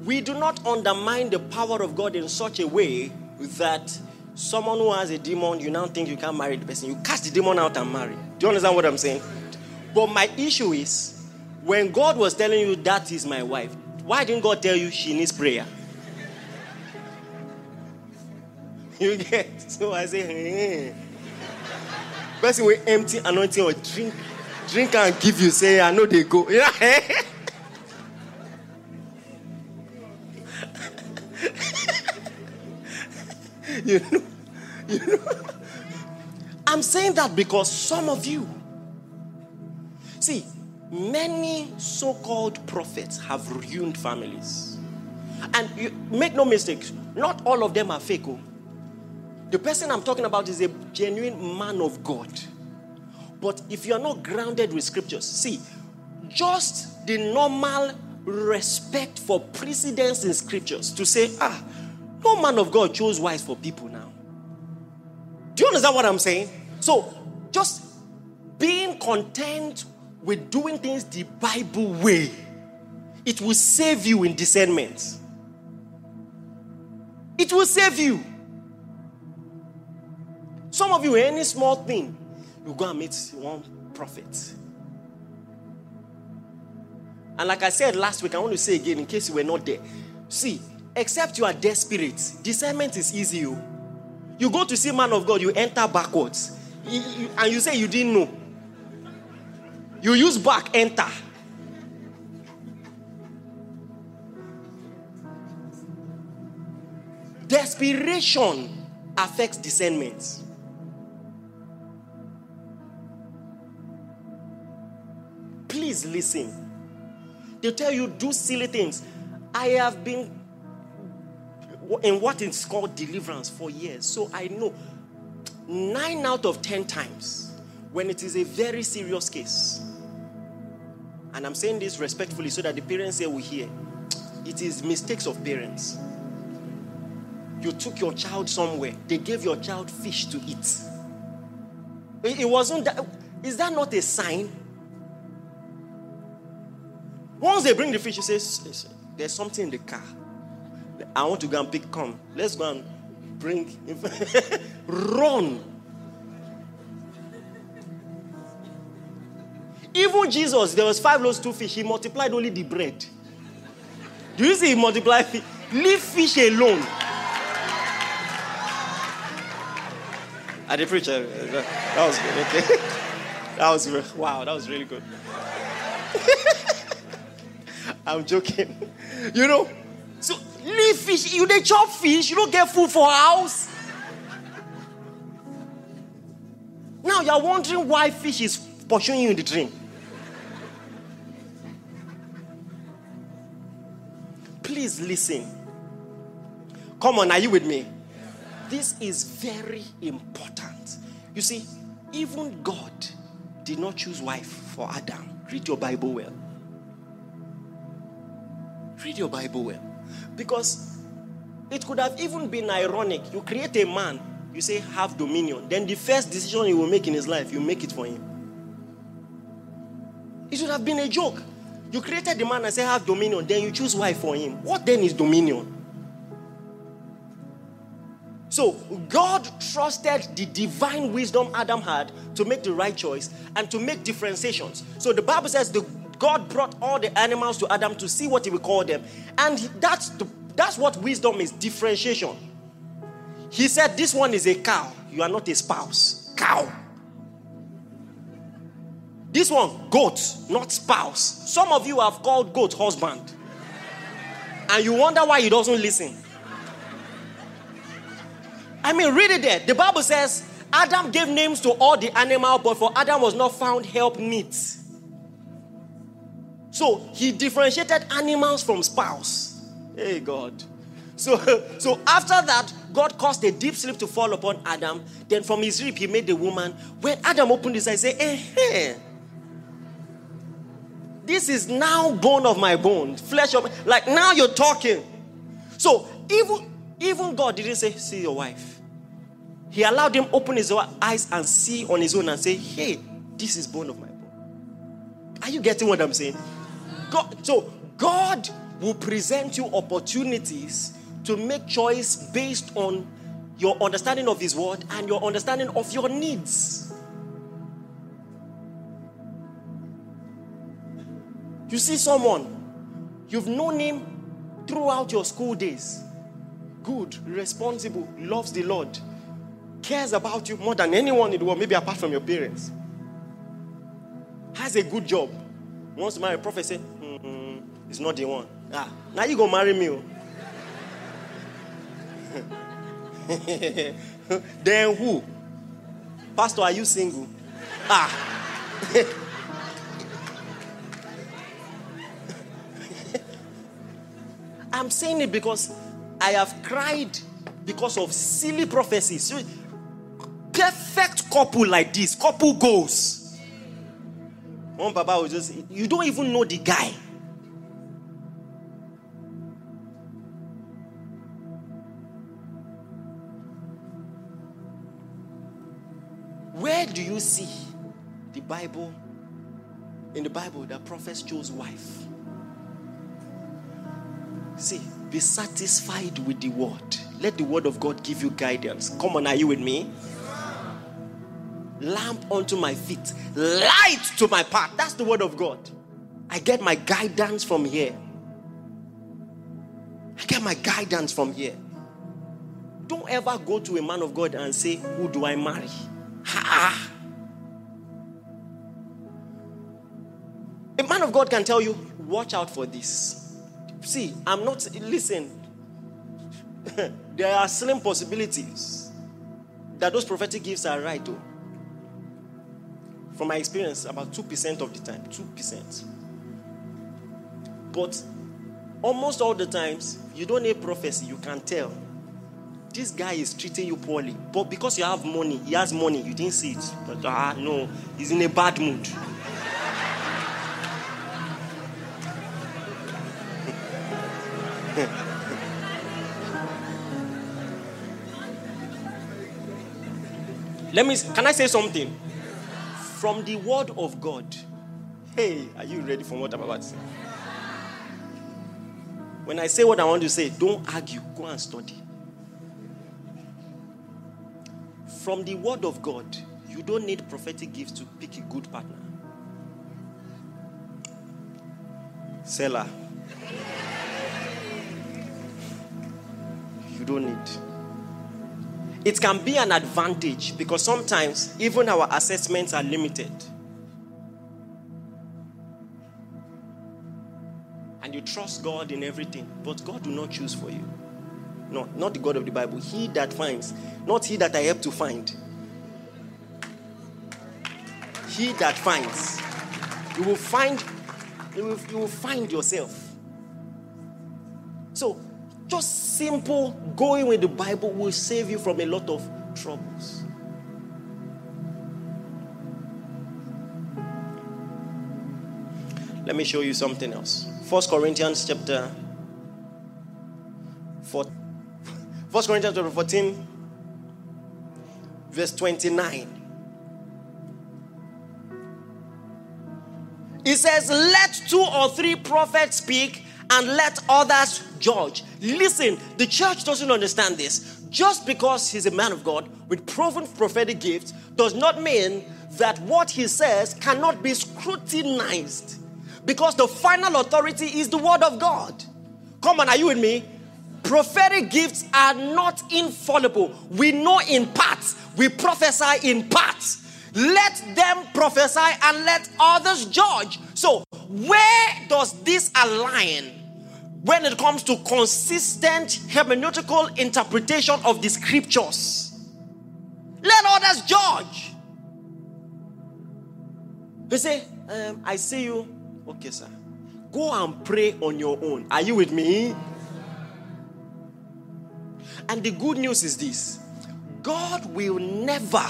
Speaker 2: We do not undermine the power of God in such a way that someone who has a demon, you now think you can't marry the person. You cast the demon out and marry. Do you understand what I'm saying? But my issue is when God was telling you that is my wife, why didn't God tell you she needs prayer? You get so I say, hey. person will empty anointing or drink, drink and give you. Say, I know they go. Yeah. you know, you know. I'm saying that because some of you, see, many so-called prophets have ruined families. And you, make no mistake, not all of them are fake. Oh. The person I'm talking about is a genuine man of God. But if you are not grounded with scriptures, see, just the normal respect for precedence in scriptures to say, ah, no man of God chose wise for people now. Do you understand what I'm saying? So, just being content with doing things the Bible way, it will save you in discernment. It will save you. Some of you, any small thing, you go and meet one prophet. And like I said last week, I want to say again in case you were not there. See, except you are desperate, discernment is easy. You, oh. you go to see man of God, you enter backwards, and you say you didn't know. You use back, enter. Desperation affects discernment. Please listen. They tell you do silly things. I have been in what is called deliverance for years. So I know nine out of ten times when it is a very serious case, and I'm saying this respectfully so that the parents here will hear, it is mistakes of parents. You took your child somewhere, they gave your child fish to eat. It wasn't that, is that not a sign? Once they bring the fish, he says, There's something in the car. I want to go and pick. Come, let's go and bring. Run. Even Jesus, there was five loaves, two fish. He multiplied only the bread. Do you see he multiplied fish? Leave fish alone. I did preach. Uh, that was good. Okay. That was wow. That was really good. I'm joking. You know, so leave fish. You they chop fish. You don't get food for house. Now you're wondering why fish is pursuing you in the dream. Please listen. Come on, are you with me? This is very important. You see, even God did not choose wife for Adam. Read your Bible well. Read your Bible well. Because it could have even been ironic. You create a man, you say, have dominion. Then the first decision he will make in his life, you make it for him. It should have been a joke. You created the man and say, have dominion. Then you choose wife for him. What then is dominion? So God trusted the divine wisdom Adam had to make the right choice and to make differentiations. So the Bible says the God brought all the animals to Adam to see what he would call them. And that's, the, that's what wisdom is differentiation. He said, This one is a cow. You are not a spouse. Cow. This one, goat, not spouse. Some of you have called goat husband. And you wonder why he doesn't listen. I mean, read it there. The Bible says Adam gave names to all the animal, but for Adam was not found help meet. So he differentiated animals from spouse. Hey God. So, so after that, God caused a deep sleep to fall upon Adam. Then from his rib, he made the woman. When Adam opened his eyes, he said, eh, hey, this is now bone of my bone, flesh of like now you're talking. So even even God didn't say, see your wife. He allowed him open his eyes and see on his own and say, hey, this is bone of my bone. Are you getting what I'm saying? God, so God will present you opportunities to make choice based on your understanding of His word and your understanding of your needs. You see someone, you've known him throughout your school days. Good, responsible, loves the Lord, cares about you more than anyone in the world, maybe apart from your parents. Has a good job. Wants to marry a prophet, say, it's not the one. Ah, now you go marry me. Oh. then who? Pastor, are you single? Ah. I'm saying it because I have cried because of silly prophecies. Perfect couple like this, couple goes. One Baba was just, you don't even know the guy. Where do you see the Bible, in the Bible, that prophets chose wife? See, be satisfied with the word. Let the word of God give you guidance. Come on, are you with me? Lamp unto my feet, light to my path. That's the word of God. I get my guidance from here. I get my guidance from here. Don't ever go to a man of God and say, Who do I marry? Ha! A man of God can tell you, Watch out for this. See, I'm not, listen, there are slim possibilities that those prophetic gifts are right, though. From my experience, about 2% of the time. 2%. But almost all the times, you don't need prophecy, you can tell. This guy is treating you poorly. But because you have money, he has money, you didn't see it. But ah, no, he's in a bad mood. Let me, can I say something? From the word of God. Hey, are you ready for what I'm about to say? When I say what I want to say, don't argue, go and study. From the word of God, you don't need prophetic gifts to pick a good partner. Selah. You don't need. It can be an advantage because sometimes even our assessments are limited. And you trust God in everything, but God will not choose for you. No, not the God of the Bible. He that finds, not he that I help to find. He that finds. You will find, you will, you will find yourself. So just simple going with the Bible will save you from a lot of troubles. Let me show you something else. First Corinthians chapter 4. First Corinthians chapter 14, verse 29. It says, Let two or three prophets speak and let others judge. Listen, the church doesn't understand this. Just because he's a man of God with proven prophetic gifts does not mean that what he says cannot be scrutinized. Because the final authority is the word of God. Come on, are you with me? Prophetic gifts are not infallible. We know in parts, we prophesy in parts. Let them prophesy and let others judge. So, where does this align when it comes to consistent hermeneutical interpretation of the scriptures? Let others judge. They say, um, I see you. Okay, sir. Go and pray on your own. Are you with me? And the good news is this God will never,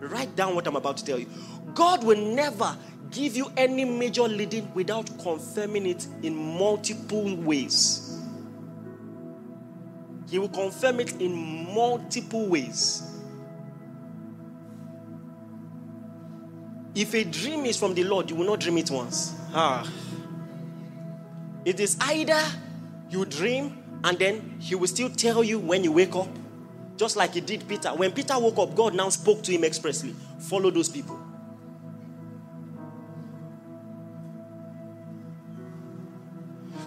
Speaker 2: write down what I'm about to tell you. God will never give you any major leading without confirming it in multiple ways. He will confirm it in multiple ways. If a dream is from the Lord, you will not dream it once. Ah. It is either you dream and then he will still tell you when you wake up, just like he did Peter. When Peter woke up, God now spoke to him expressly. Follow those people.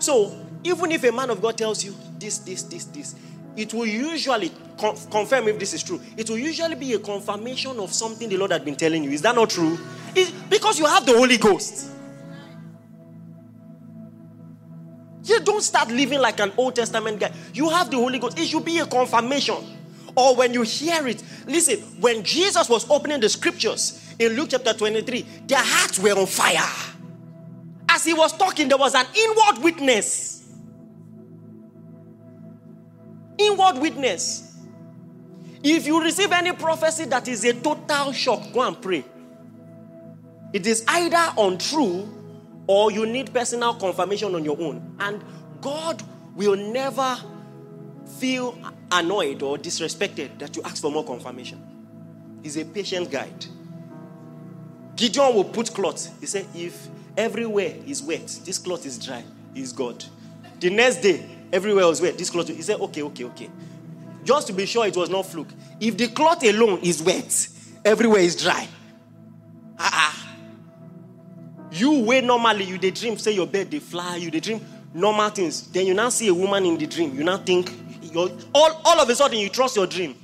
Speaker 2: So, even if a man of God tells you this, this, this, this, it will usually con- confirm if this is true. It will usually be a confirmation of something the Lord had been telling you. Is that not true? It's because you have the Holy Ghost. You don't start living like an Old Testament guy. You have the Holy Ghost. It should be a confirmation. Or when you hear it, listen, when Jesus was opening the scriptures in Luke chapter 23, their hearts were on fire as he was talking, there was an inward witness. Inward witness. If you receive any prophecy that is a total shock, go and pray. It is either untrue or you need personal confirmation on your own. And God will never feel annoyed or disrespected that you ask for more confirmation. He's a patient guide. Gideon will put cloth. He said, If everywhere is wet, this cloth is dry, he's God. The next day, everywhere was wet, this cloth, he said, Okay, okay, okay. Just to be sure it was not fluke. If the cloth alone is wet, everywhere is dry. Ah, uh-uh. You wait normally, you they dream, say your bed they fly, you they dream normal things. Then you now see a woman in the dream. You now think all, all of a sudden you trust your dream.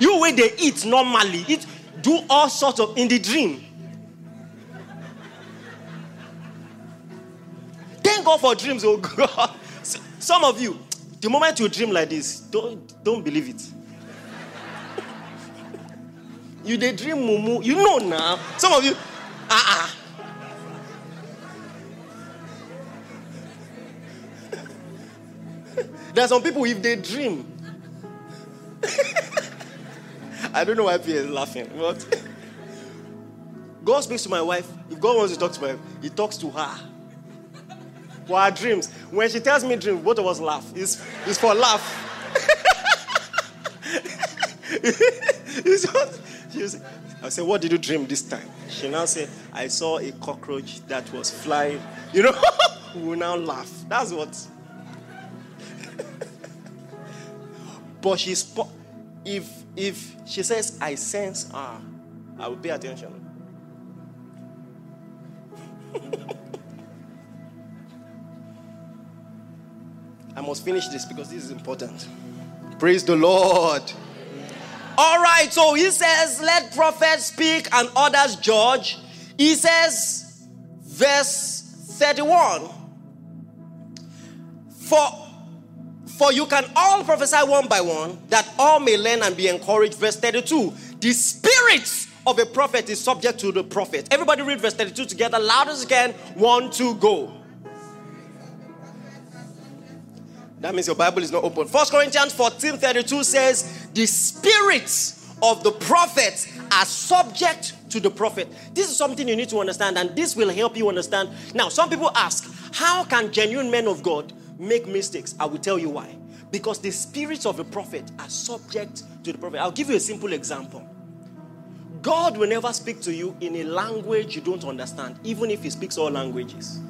Speaker 2: You wait they eat normally, eat, do all sorts of in the dream. Thank God for dreams, oh God. Some of you, the moment you dream like this, don't, don't believe it. you they dream mumu. You know now. Some of you, ah uh-uh. There are some people, if they dream, I don't know why people is laughing, but God speaks to my wife. If God wants to talk to my wife, He talks to her. For her dreams. When she tells me dreams, both of us laugh. It's, it's for laugh. it's say, I said, What did you dream this time? She now said, I saw a cockroach that was flying. You know, we will now laugh. That's what. but she's if if she says I sense ah, I will pay attention. Must finish this because this is important. Praise the Lord. All right, so he says, Let prophets speak and others judge. He says, verse 31 For for you can all prophesy one by one, that all may learn and be encouraged. Verse 32 The spirit of a prophet is subject to the prophet. Everybody read verse 32 together, loud as you can. One, two, go. That means your Bible is not open. First Corinthians 14 32 says, The spirits of the prophets are subject to the prophet. This is something you need to understand, and this will help you understand. Now, some people ask, How can genuine men of God make mistakes? I will tell you why. Because the spirits of the prophet are subject to the prophet. I'll give you a simple example. God will never speak to you in a language you don't understand, even if He speaks all languages.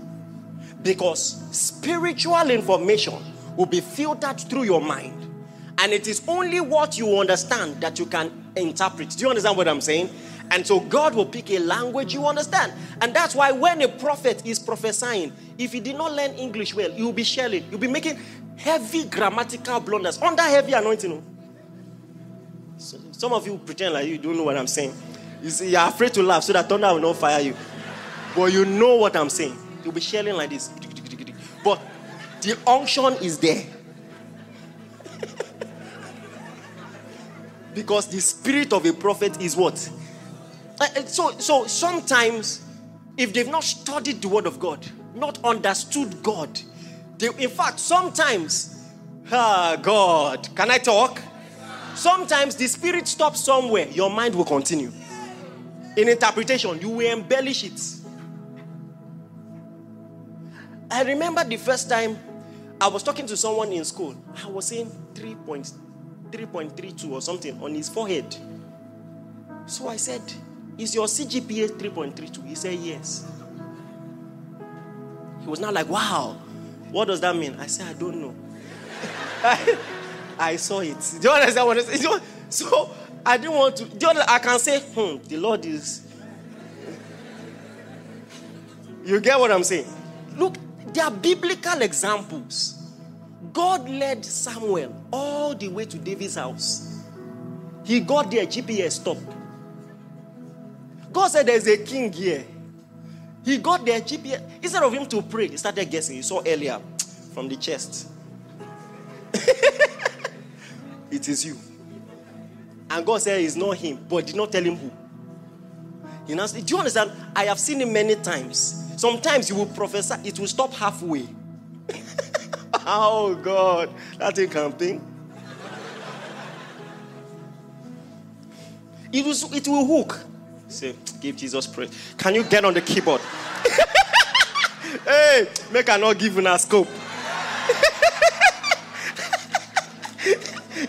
Speaker 2: Because spiritual information will be filtered through your mind. And it is only what you understand that you can interpret. Do you understand what I'm saying? And so God will pick a language you understand. And that's why when a prophet is prophesying, if he did not learn English well, you'll be shelling. You'll be making heavy grammatical blunders under heavy anointing. So, some of you pretend like you don't know what I'm saying. You see, you're afraid to laugh so that thunder will not fire you. But you know what I'm saying. You'll be shelling like this. But the unction is there. because the spirit of a prophet is what? Uh, uh, so, so sometimes, if they've not studied the word of God, not understood God, they, in fact, sometimes, ah, God, can I talk? Sometimes the spirit stops somewhere, your mind will continue. In interpretation, you will embellish it. I remember the first time I was talking to someone in school. I was saying 3.332 or something on his forehead. So I said, Is your CGPA 3.32? He said, Yes. He was now like, Wow, what does that mean? I said, I don't know. I, saw it. Do you understand what I said? So I didn't want to. Do you I can say, Hmm, the Lord is. You get what I'm saying? Look, there are biblical examples. God led Samuel all the way to David's house. He got there, GPS stopped. God said there's a king here. He got there, GPS. Instead of him to pray, he started guessing. You saw earlier from the chest. it is you. And God said it's not him, but did not tell him who. You know, do you understand? I have seen him many times. Sometimes you will prophesy, it will stop halfway. oh God, that can think. It will, it will hook. Say, give Jesus praise. Can you get on the keyboard? hey, make I not give a scope.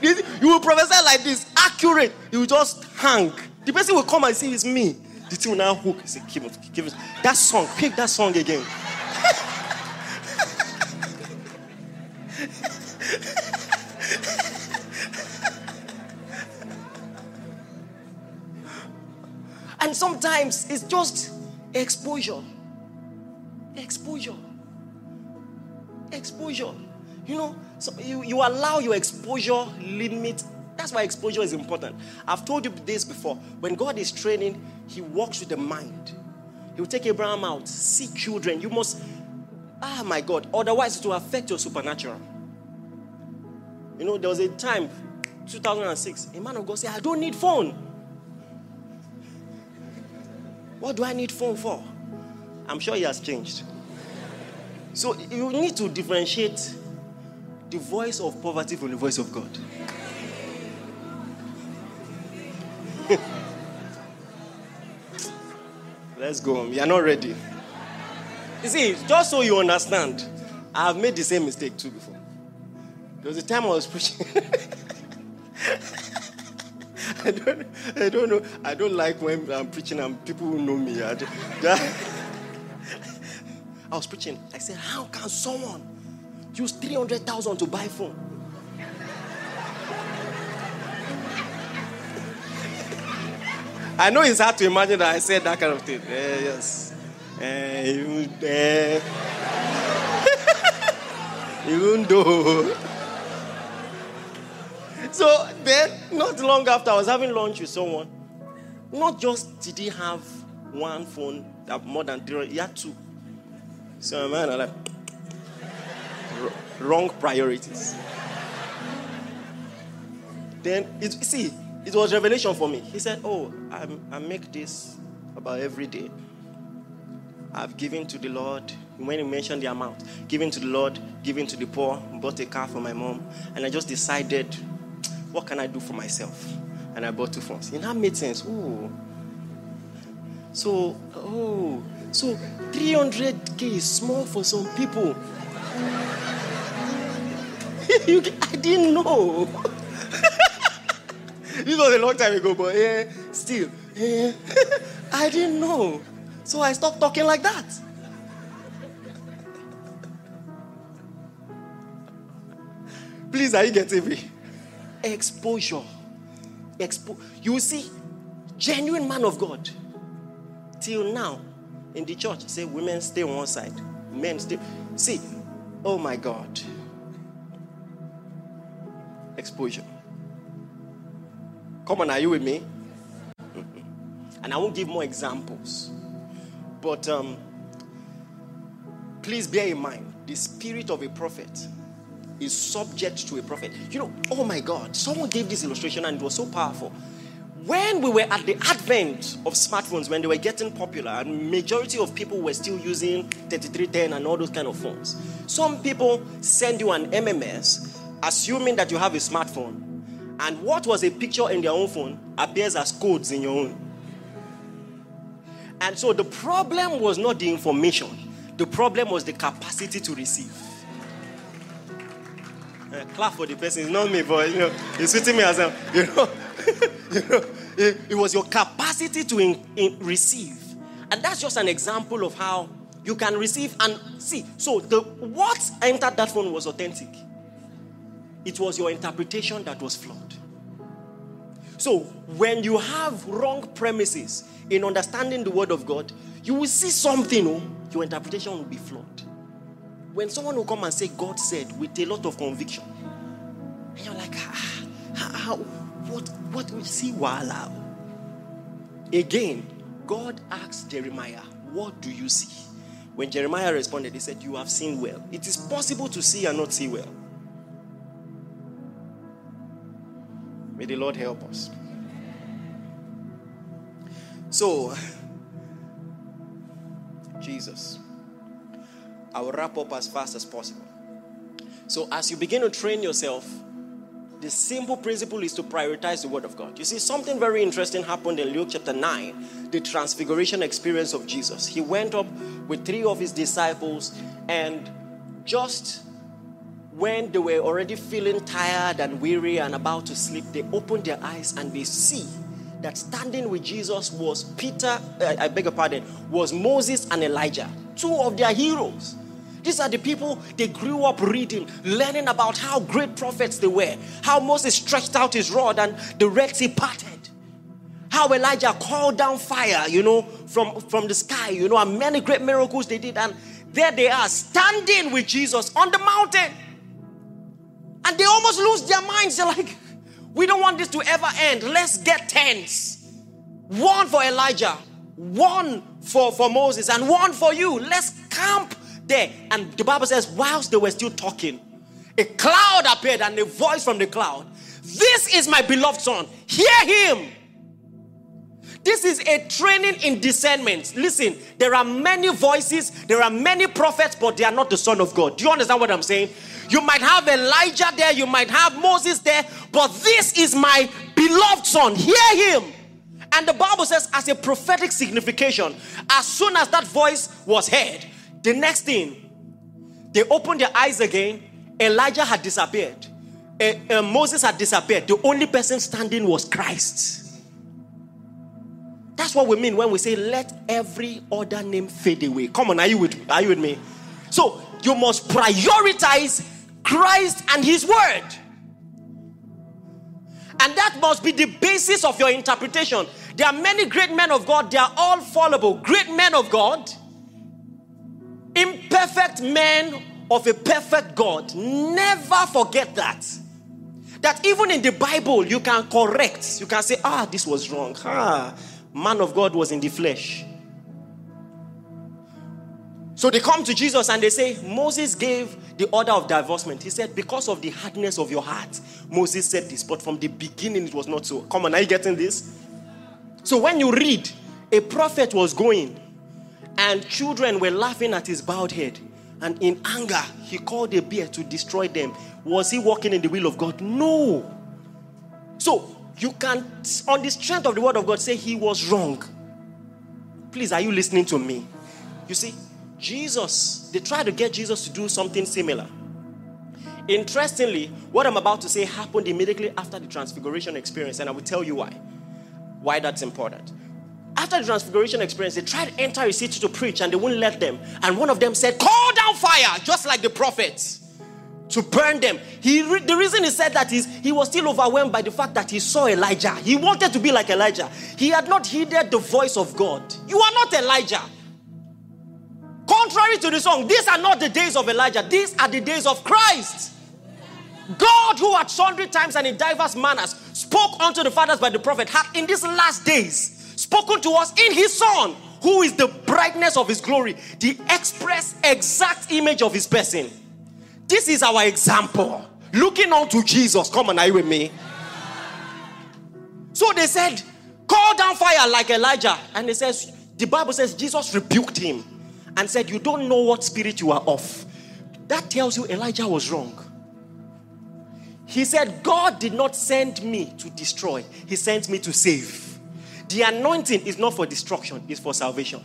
Speaker 2: you will prophesy like this, accurate. You will just hang. The person will come and say it's me. The thing now hook. is a keep. That song, pick that song again. and sometimes it's just exposure. Exposure. Exposure. You know, so you, you allow your exposure limit. That's why exposure is important. I've told you this before. When God is training, He works with the mind. He will take Abraham out, see children. You must, ah, my God. Otherwise, it will affect your supernatural. You know, there was a time, 2006, a man of God said, I don't need phone. What do I need phone for? I'm sure he has changed. So you need to differentiate the voice of poverty from the voice of God. Let's go. You are not ready. You see, just so you understand, I have made the same mistake too before. There was a time I was preaching. I don't, I don't know. I don't like when I'm preaching and people who know me. I, I was preaching. I said, How can someone use 300,000 to buy phone? I know it's hard to imagine that I said that kind of thing. Uh, yes. Uh, even, though. So then, not long after, I was having lunch with someone. Not just did he have one phone that more than three, he had two. So man, I like wrong priorities. Then it, see, it was revelation for me. He said, "Oh, I, I make this about every day. I've given to the Lord. When he mentioned the amount, giving to the Lord, giving to the poor, bought a car for my mom, and I just decided, what can I do for myself? And I bought two phones. And that made sense. Oh, so oh, so 300k is small for some people. you, I didn't know. this was a long time ago, but eh, still, eh, I didn't know. So I stopped talking like that. Please, are you getting me? Exposure. Expo- you see, genuine man of God. Till now, in the church, say women stay on one side, men stay. See, oh my God. Exposure. Come on, are you with me? And I won't give more examples. But um, please bear in mind the spirit of a prophet is subject to a prophet. You know, oh my God, someone gave this illustration and it was so powerful. When we were at the advent of smartphones, when they were getting popular, and majority of people were still using 3310 and all those kind of phones. Some people send you an MMS, assuming that you have a smartphone, and what was a picture in their own phone appears as codes in your own. And so the problem was not the information, the problem was the capacity to receive. Uh, clap for the person, it's not me, but you know, it's fitting me as a, you know, you know it, it, was your capacity to in, in receive. And that's just an example of how you can receive and see. So the what entered that phone was authentic. It was your interpretation that was flawed. So when you have wrong premises in understanding the word of God, you will see something, oh, your interpretation will be flawed. When someone will come and say, God said, with a lot of conviction, and you're like, ah, how, what, what, we see, wala. Again, God asked Jeremiah, What do you see? When Jeremiah responded, he said, You have seen well. It is possible to see and not see well. May the Lord help us. So, Jesus, I will wrap up as fast as possible. So, as you begin to train yourself, the simple principle is to prioritize the Word of God. You see, something very interesting happened in Luke chapter 9, the transfiguration experience of Jesus. He went up with three of his disciples, and just when they were already feeling tired and weary and about to sleep, they opened their eyes and they see that standing with Jesus was Peter, uh, I beg your pardon, was Moses and Elijah, two of their heroes. These are the people they grew up reading, learning about how great prophets they were, how Moses stretched out his rod and the Red Sea parted, how Elijah called down fire, you know, from, from the sky, you know, and many great miracles they did. And there they are, standing with Jesus on the mountain. And they almost lose their minds. They're like, we don't want this to ever end. Let's get tents. One for Elijah, one for, for Moses, and one for you. Let's camp there. And the Bible says, whilst they were still talking, a cloud appeared and a voice from the cloud This is my beloved son. Hear him. This is a training in discernment. Listen, there are many voices, there are many prophets, but they are not the Son of God. Do you understand what I'm saying? You might have Elijah there, you might have Moses there, but this is my beloved son. Hear him. And the Bible says, as a prophetic signification, as soon as that voice was heard, the next thing, they opened their eyes again. Elijah had disappeared, uh, uh, Moses had disappeared. The only person standing was Christ. That's what we mean when we say, let every other name fade away. Come on, are you with, are you with me? So you must prioritize Christ and His Word. And that must be the basis of your interpretation. There are many great men of God, they are all fallible. Great men of God, imperfect men of a perfect God. Never forget that. That even in the Bible, you can correct. You can say, ah, this was wrong. Ah, man of God was in the flesh. So they come to Jesus and they say, Moses gave the order of divorcement. He said, Because of the hardness of your heart, Moses said this, but from the beginning it was not so. Come on, are you getting this? So when you read, a prophet was going and children were laughing at his bowed head. And in anger, he called a bear to destroy them. Was he walking in the will of God? No. So you can, on the strength of the word of God, say he was wrong. Please, are you listening to me? You see, Jesus, they tried to get Jesus to do something similar. Interestingly, what I'm about to say happened immediately after the transfiguration experience, and I will tell you why. Why that's important. After the transfiguration experience, they tried to enter a city to preach and they wouldn't let them. And one of them said, Call down fire, just like the prophets, to burn them. He, the reason he said that is he was still overwhelmed by the fact that he saw Elijah. He wanted to be like Elijah. He had not heeded the voice of God. You are not Elijah. Contrary to the song, these are not the days of Elijah, these are the days of Christ. God, who at sundry times and in diverse manners spoke unto the fathers by the prophet, had in these last days spoken to us in his Son, who is the brightness of his glory, the express exact image of his person. This is our example. Looking unto Jesus. Come on, are you with me? So they said, Call down fire like Elijah. And it says, the Bible says Jesus rebuked him and said, You don't know what spirit you are of. That tells you Elijah was wrong. He said, God did not send me to destroy, He sent me to save. The anointing is not for destruction, it's for salvation.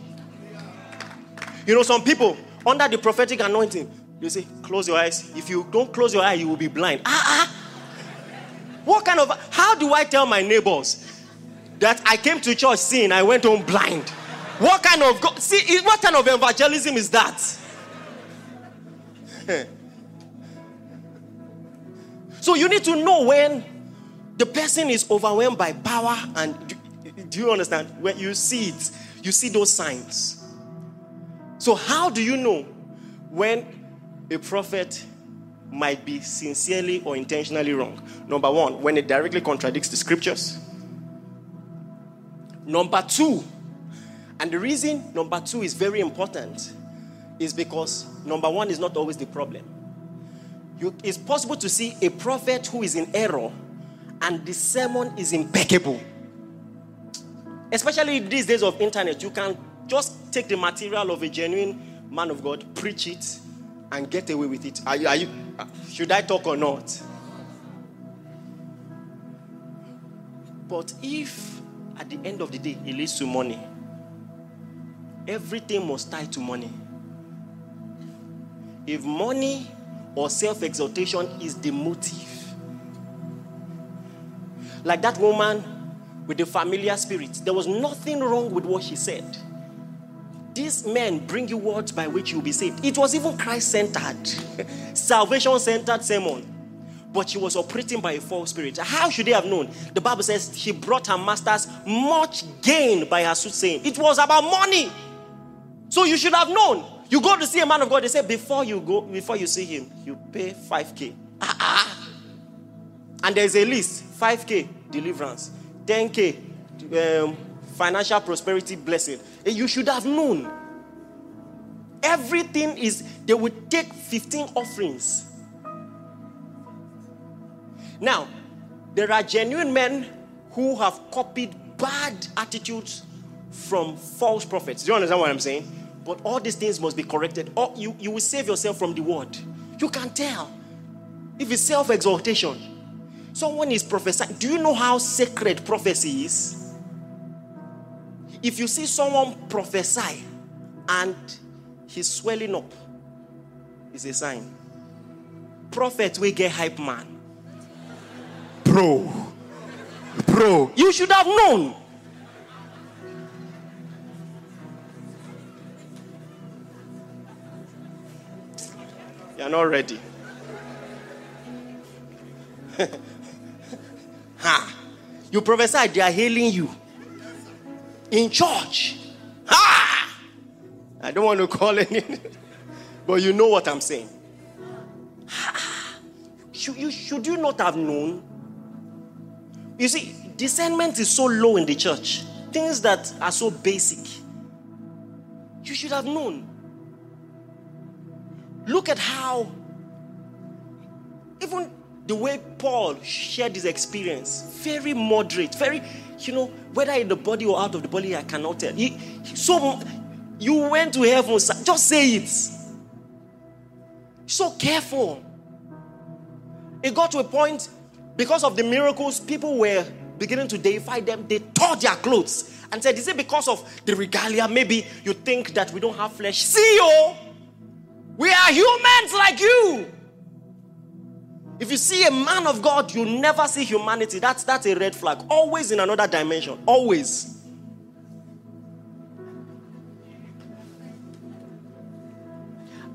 Speaker 2: You know, some people under the prophetic anointing, they say, Close your eyes. If you don't close your eye, you will be blind. Ah, ah. What kind of, how do I tell my neighbors that I came to church seeing, I went home blind? What kind of God, see what kind of evangelism is that? Eh. so you need to know when the person is overwhelmed by power and do you understand? When you see it, you see those signs. So how do you know when a prophet might be sincerely or intentionally wrong? Number 1, when it directly contradicts the scriptures. Number 2, and the reason number two is very important is because number one is not always the problem. You, it's possible to see a prophet who is in error and the sermon is impeccable. Especially these days of internet, you can just take the material of a genuine man of God, preach it, and get away with it. Are you, are you, uh, should I talk or not? But if at the end of the day it leads to money, everything must tie to money. If money or self exaltation is the motive, like that woman with the familiar spirit, there was nothing wrong with what she said. These men bring you words by which you'll be saved. It was even Christ centered, salvation centered sermon. But she was operating by a false spirit. How should they have known? The Bible says she brought her masters much gain by her soothsaying. It was about money. So you should have known. You go to see a man of God, they say before you go, before you see him, you pay 5k. Ah, ah. And there's a list 5k deliverance, 10k um, financial prosperity blessing. You should have known. Everything is, they would take 15 offerings. Now, there are genuine men who have copied bad attitudes from false prophets. Do you understand what I'm saying? But all these things must be corrected. Or you, you will save yourself from the word. You can tell. If it's self exaltation, someone is prophesying. Do you know how sacred prophecy is? If you see someone prophesy and he's swelling up, it's a sign. Prophet will get hype man. Bro. Bro. You should have known. Not ready. ha! You prophesy, they are hailing you in church. Ha! I don't want to call any, but you know what I'm saying. Ha! Should you, should you not have known? You see, discernment is so low in the church. Things that are so basic. You should have known. Look at how, even the way Paul shared his experience, very moderate, very, you know, whether in the body or out of the body, I cannot tell. He, so you went to heaven, just say it. So careful. It got to a point because of the miracles, people were beginning to deify them. They tore their clothes and said, Is it because of the regalia? Maybe you think that we don't have flesh. See you. We are humans like you. If you see a man of God, you never see humanity. That's that's a red flag. Always in another dimension. Always.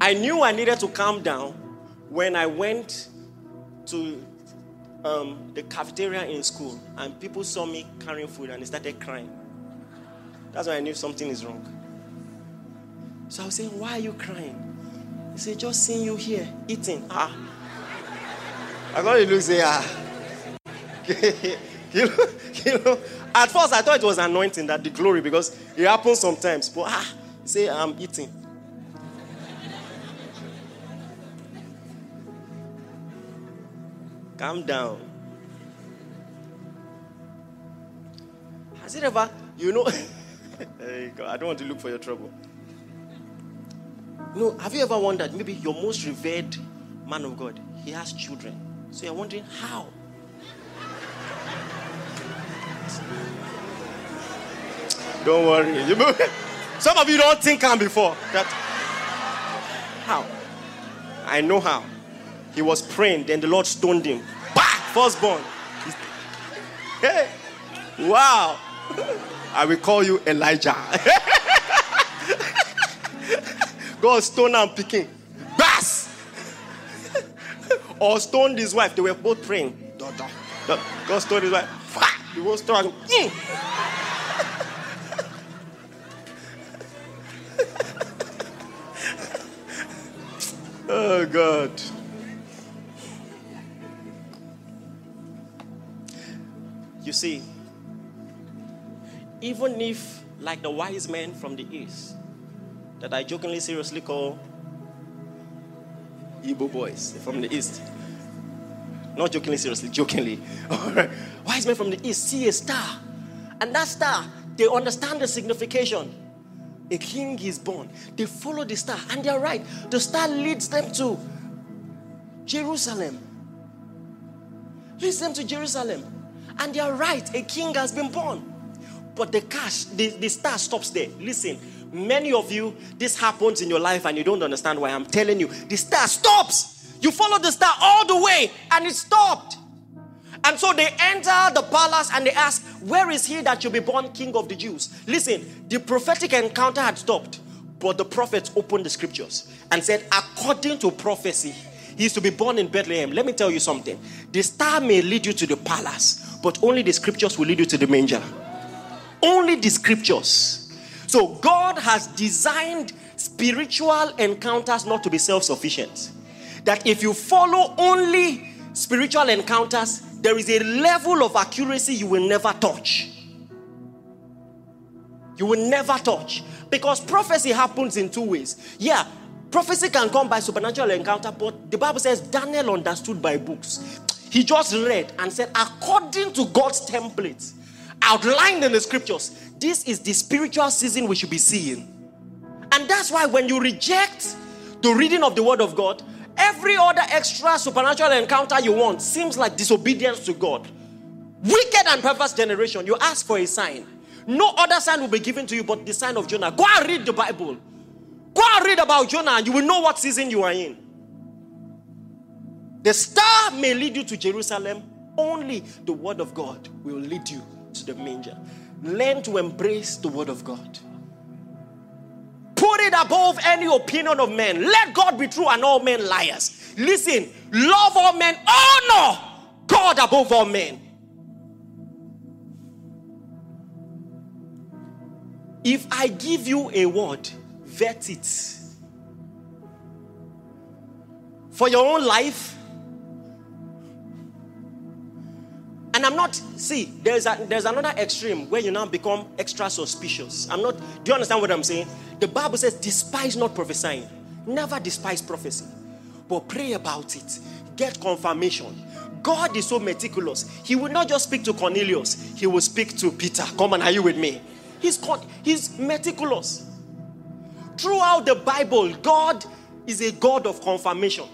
Speaker 2: I knew I needed to calm down when I went to um, the cafeteria in school and people saw me carrying food and they started crying. That's when I knew something is wrong. So I was saying, Why are you crying? He said, just seeing you here eating. Ah. I got to look say, ah. you, know, you know, at first I thought it was anointing that the glory because it happens sometimes. But ah, say I'm eating. Calm down. Has it ever, you know, I don't want to look for your trouble. No, have you ever wondered maybe your most revered man of God, he has children. So you're wondering how? Don't worry. Some of you don't think I'm before. That how? I know how. He was praying, then the Lord stoned him. Bah! Firstborn. Hey! Wow! I will call you Elijah. God stone and picking. Bass! or stoned his wife. They were both praying. God stoned his wife. He was stone. Mm. oh God. You see, even if, like the wise men from the east, that I jokingly seriously call Igbo boys from the east. Not jokingly, seriously, jokingly. Wise men from the east see a star. And that star, they understand the signification. A king is born. They follow the star, and they're right. The star leads them to Jerusalem. Leads them to Jerusalem. And they're right. A king has been born. But the cash, the, the star stops there. Listen, many of you, this happens in your life and you don't understand why. I'm telling you, the star stops. You follow the star all the way and it stopped. And so they enter the palace and they ask, Where is he that should be born king of the Jews? Listen, the prophetic encounter had stopped, but the prophets opened the scriptures and said, According to prophecy, he is to be born in Bethlehem. Let me tell you something. The star may lead you to the palace, but only the scriptures will lead you to the manger. Only the scriptures. So God has designed spiritual encounters not to be self sufficient. That if you follow only spiritual encounters, there is a level of accuracy you will never touch. You will never touch. Because prophecy happens in two ways. Yeah, prophecy can come by supernatural encounter, but the Bible says Daniel understood by books. He just read and said, according to God's template, outlined in the scriptures, this is the spiritual season we should be seeing. And that's why when you reject the reading of the word of God, every other extra supernatural encounter you want seems like disobedience to God. Wicked and perverse generation, you ask for a sign. No other sign will be given to you but the sign of Jonah. Go and read the Bible. Go and read about Jonah and you will know what season you are in. The star may lead you to Jerusalem, only the word of God will lead you to the manger. Learn to embrace the word of God. Put it above any opinion of men. Let God be true and all men liars. Listen, love all men, honor God above all men. If I give you a word, vet it. For your own life, And I'm not, see, there's, a, there's another extreme where you now become extra suspicious. I'm not, do you understand what I'm saying? The Bible says, despise not prophesying. Never despise prophecy, but pray about it. Get confirmation. God is so meticulous. He will not just speak to Cornelius, he will speak to Peter. Come on, are you with me? He's, he's meticulous. Throughout the Bible, God is a God of confirmation.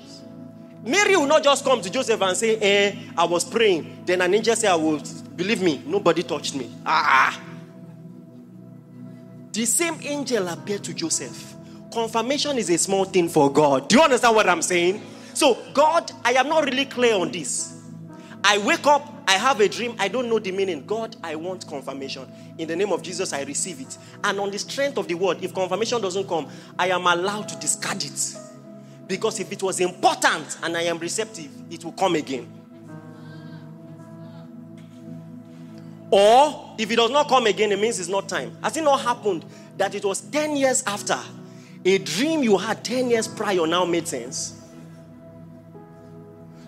Speaker 2: Mary will not just come to Joseph and say, Eh, I was praying. Then an angel say, I will believe me, nobody touched me. Ah. The same angel appeared to Joseph. Confirmation is a small thing for God. Do you understand what I'm saying? So, God, I am not really clear on this. I wake up, I have a dream, I don't know the meaning. God, I want confirmation. In the name of Jesus, I receive it. And on the strength of the word, if confirmation doesn't come, I am allowed to discard it. Because if it was important and I am receptive, it will come again. Or if it does not come again, it means it's not time. Has it not happened that it was 10 years after a dream you had 10 years prior now made sense?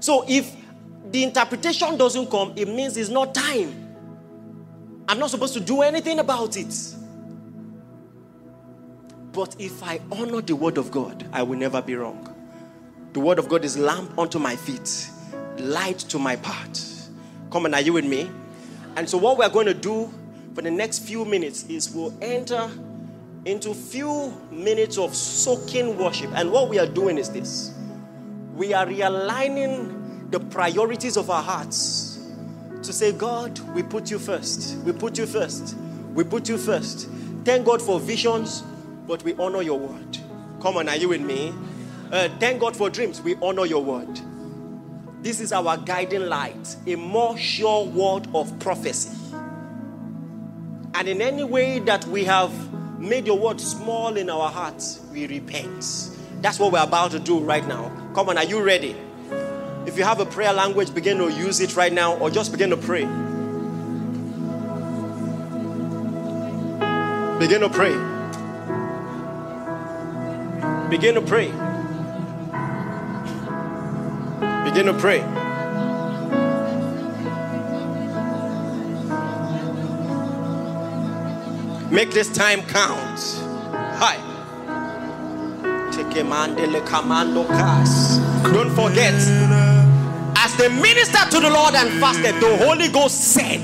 Speaker 2: So if the interpretation doesn't come, it means it's not time. I'm not supposed to do anything about it. But if I honor the word of God, I will never be wrong. The word of God is lamp unto my feet, light to my path. Come on, are you with me? And so, what we're going to do for the next few minutes is we'll enter into few minutes of soaking worship. And what we are doing is this we are realigning the priorities of our hearts to say, God, we put you first. We put you first. We put you first. Thank God for visions but we honor your word. Come on, are you with me? Uh, thank God for dreams. We honor your word. This is our guiding light, a more sure word of prophecy. And in any way that we have made your word small in our hearts, we repent. That's what we're about to do right now. Come on, are you ready? If you have a prayer language, begin to use it right now or just begin to pray. Begin to pray. Begin to pray. Begin to pray. Make this time count. Hi. Don't forget, as they minister to the Lord and fasted, the Holy Ghost said,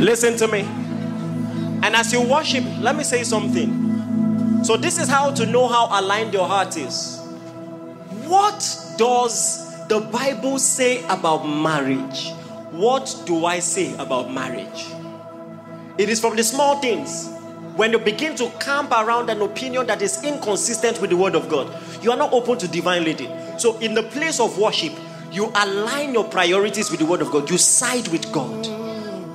Speaker 2: Listen to me. And as you worship, let me say something. So, this is how to know how aligned your heart is. What does the Bible say about marriage? What do I say about marriage? It is from the small things. When you begin to camp around an opinion that is inconsistent with the word of God, you are not open to divine leading. So, in the place of worship, you align your priorities with the word of God. You side with God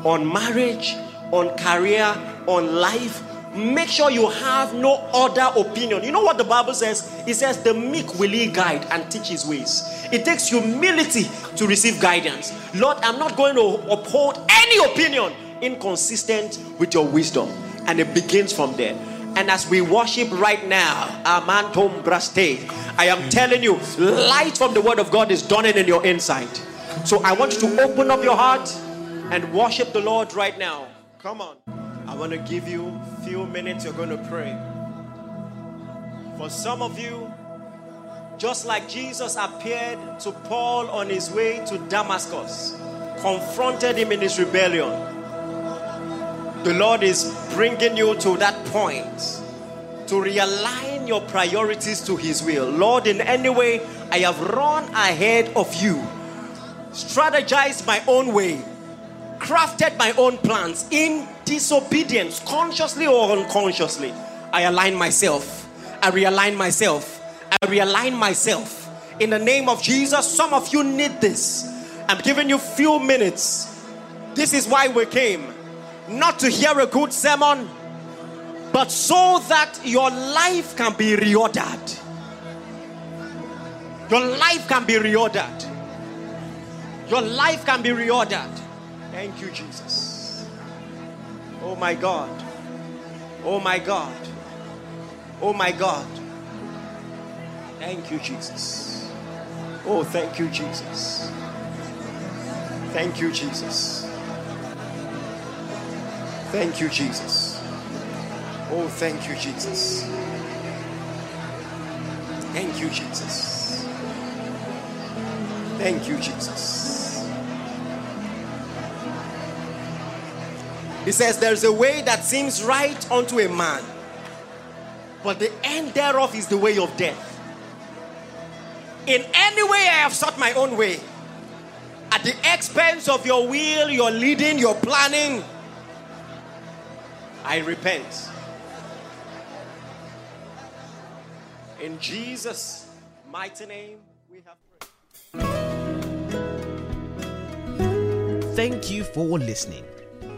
Speaker 2: on marriage, on career, on life. Make sure you have no other opinion. You know what the Bible says? It says, The meek will he guide and teach his ways. It takes humility to receive guidance. Lord, I'm not going to uphold any opinion inconsistent with your wisdom. And it begins from there. And as we worship right now, Amantom Braste, I am telling you, light from the word of God is dawning in your inside. So I want you to open up your heart and worship the Lord right now. Come on. I want to give you a few minutes. You're going to pray. For some of you, just like Jesus appeared to Paul on his way to Damascus, confronted him in his rebellion, the Lord is bringing you to that point to realign your priorities to His will. Lord, in any way, I have run ahead of you, strategized my own way, crafted my own plans in disobedience, consciously or unconsciously. I align myself. I realign myself. I realign myself. In the name of Jesus, some of you need this. I'm giving you few minutes. This is why we came. Not to hear a good sermon, but so that your life can be reordered. Your life can be reordered. Your life can be reordered. Thank you, Jesus. Oh my God. Oh my God. Oh my God. Thank you, Jesus. Oh, thank you, Jesus. Thank you, Jesus. Thank you, Jesus. Oh, thank you, Jesus. Thank you, Jesus. Thank you, Jesus. He says, There's a way that seems right unto a man, but the end thereof is the way of death. In any way, I have sought my own way. At the expense of your will, your leading, your planning, I repent. In Jesus' mighty name, we have
Speaker 1: prayed. Thank you for listening.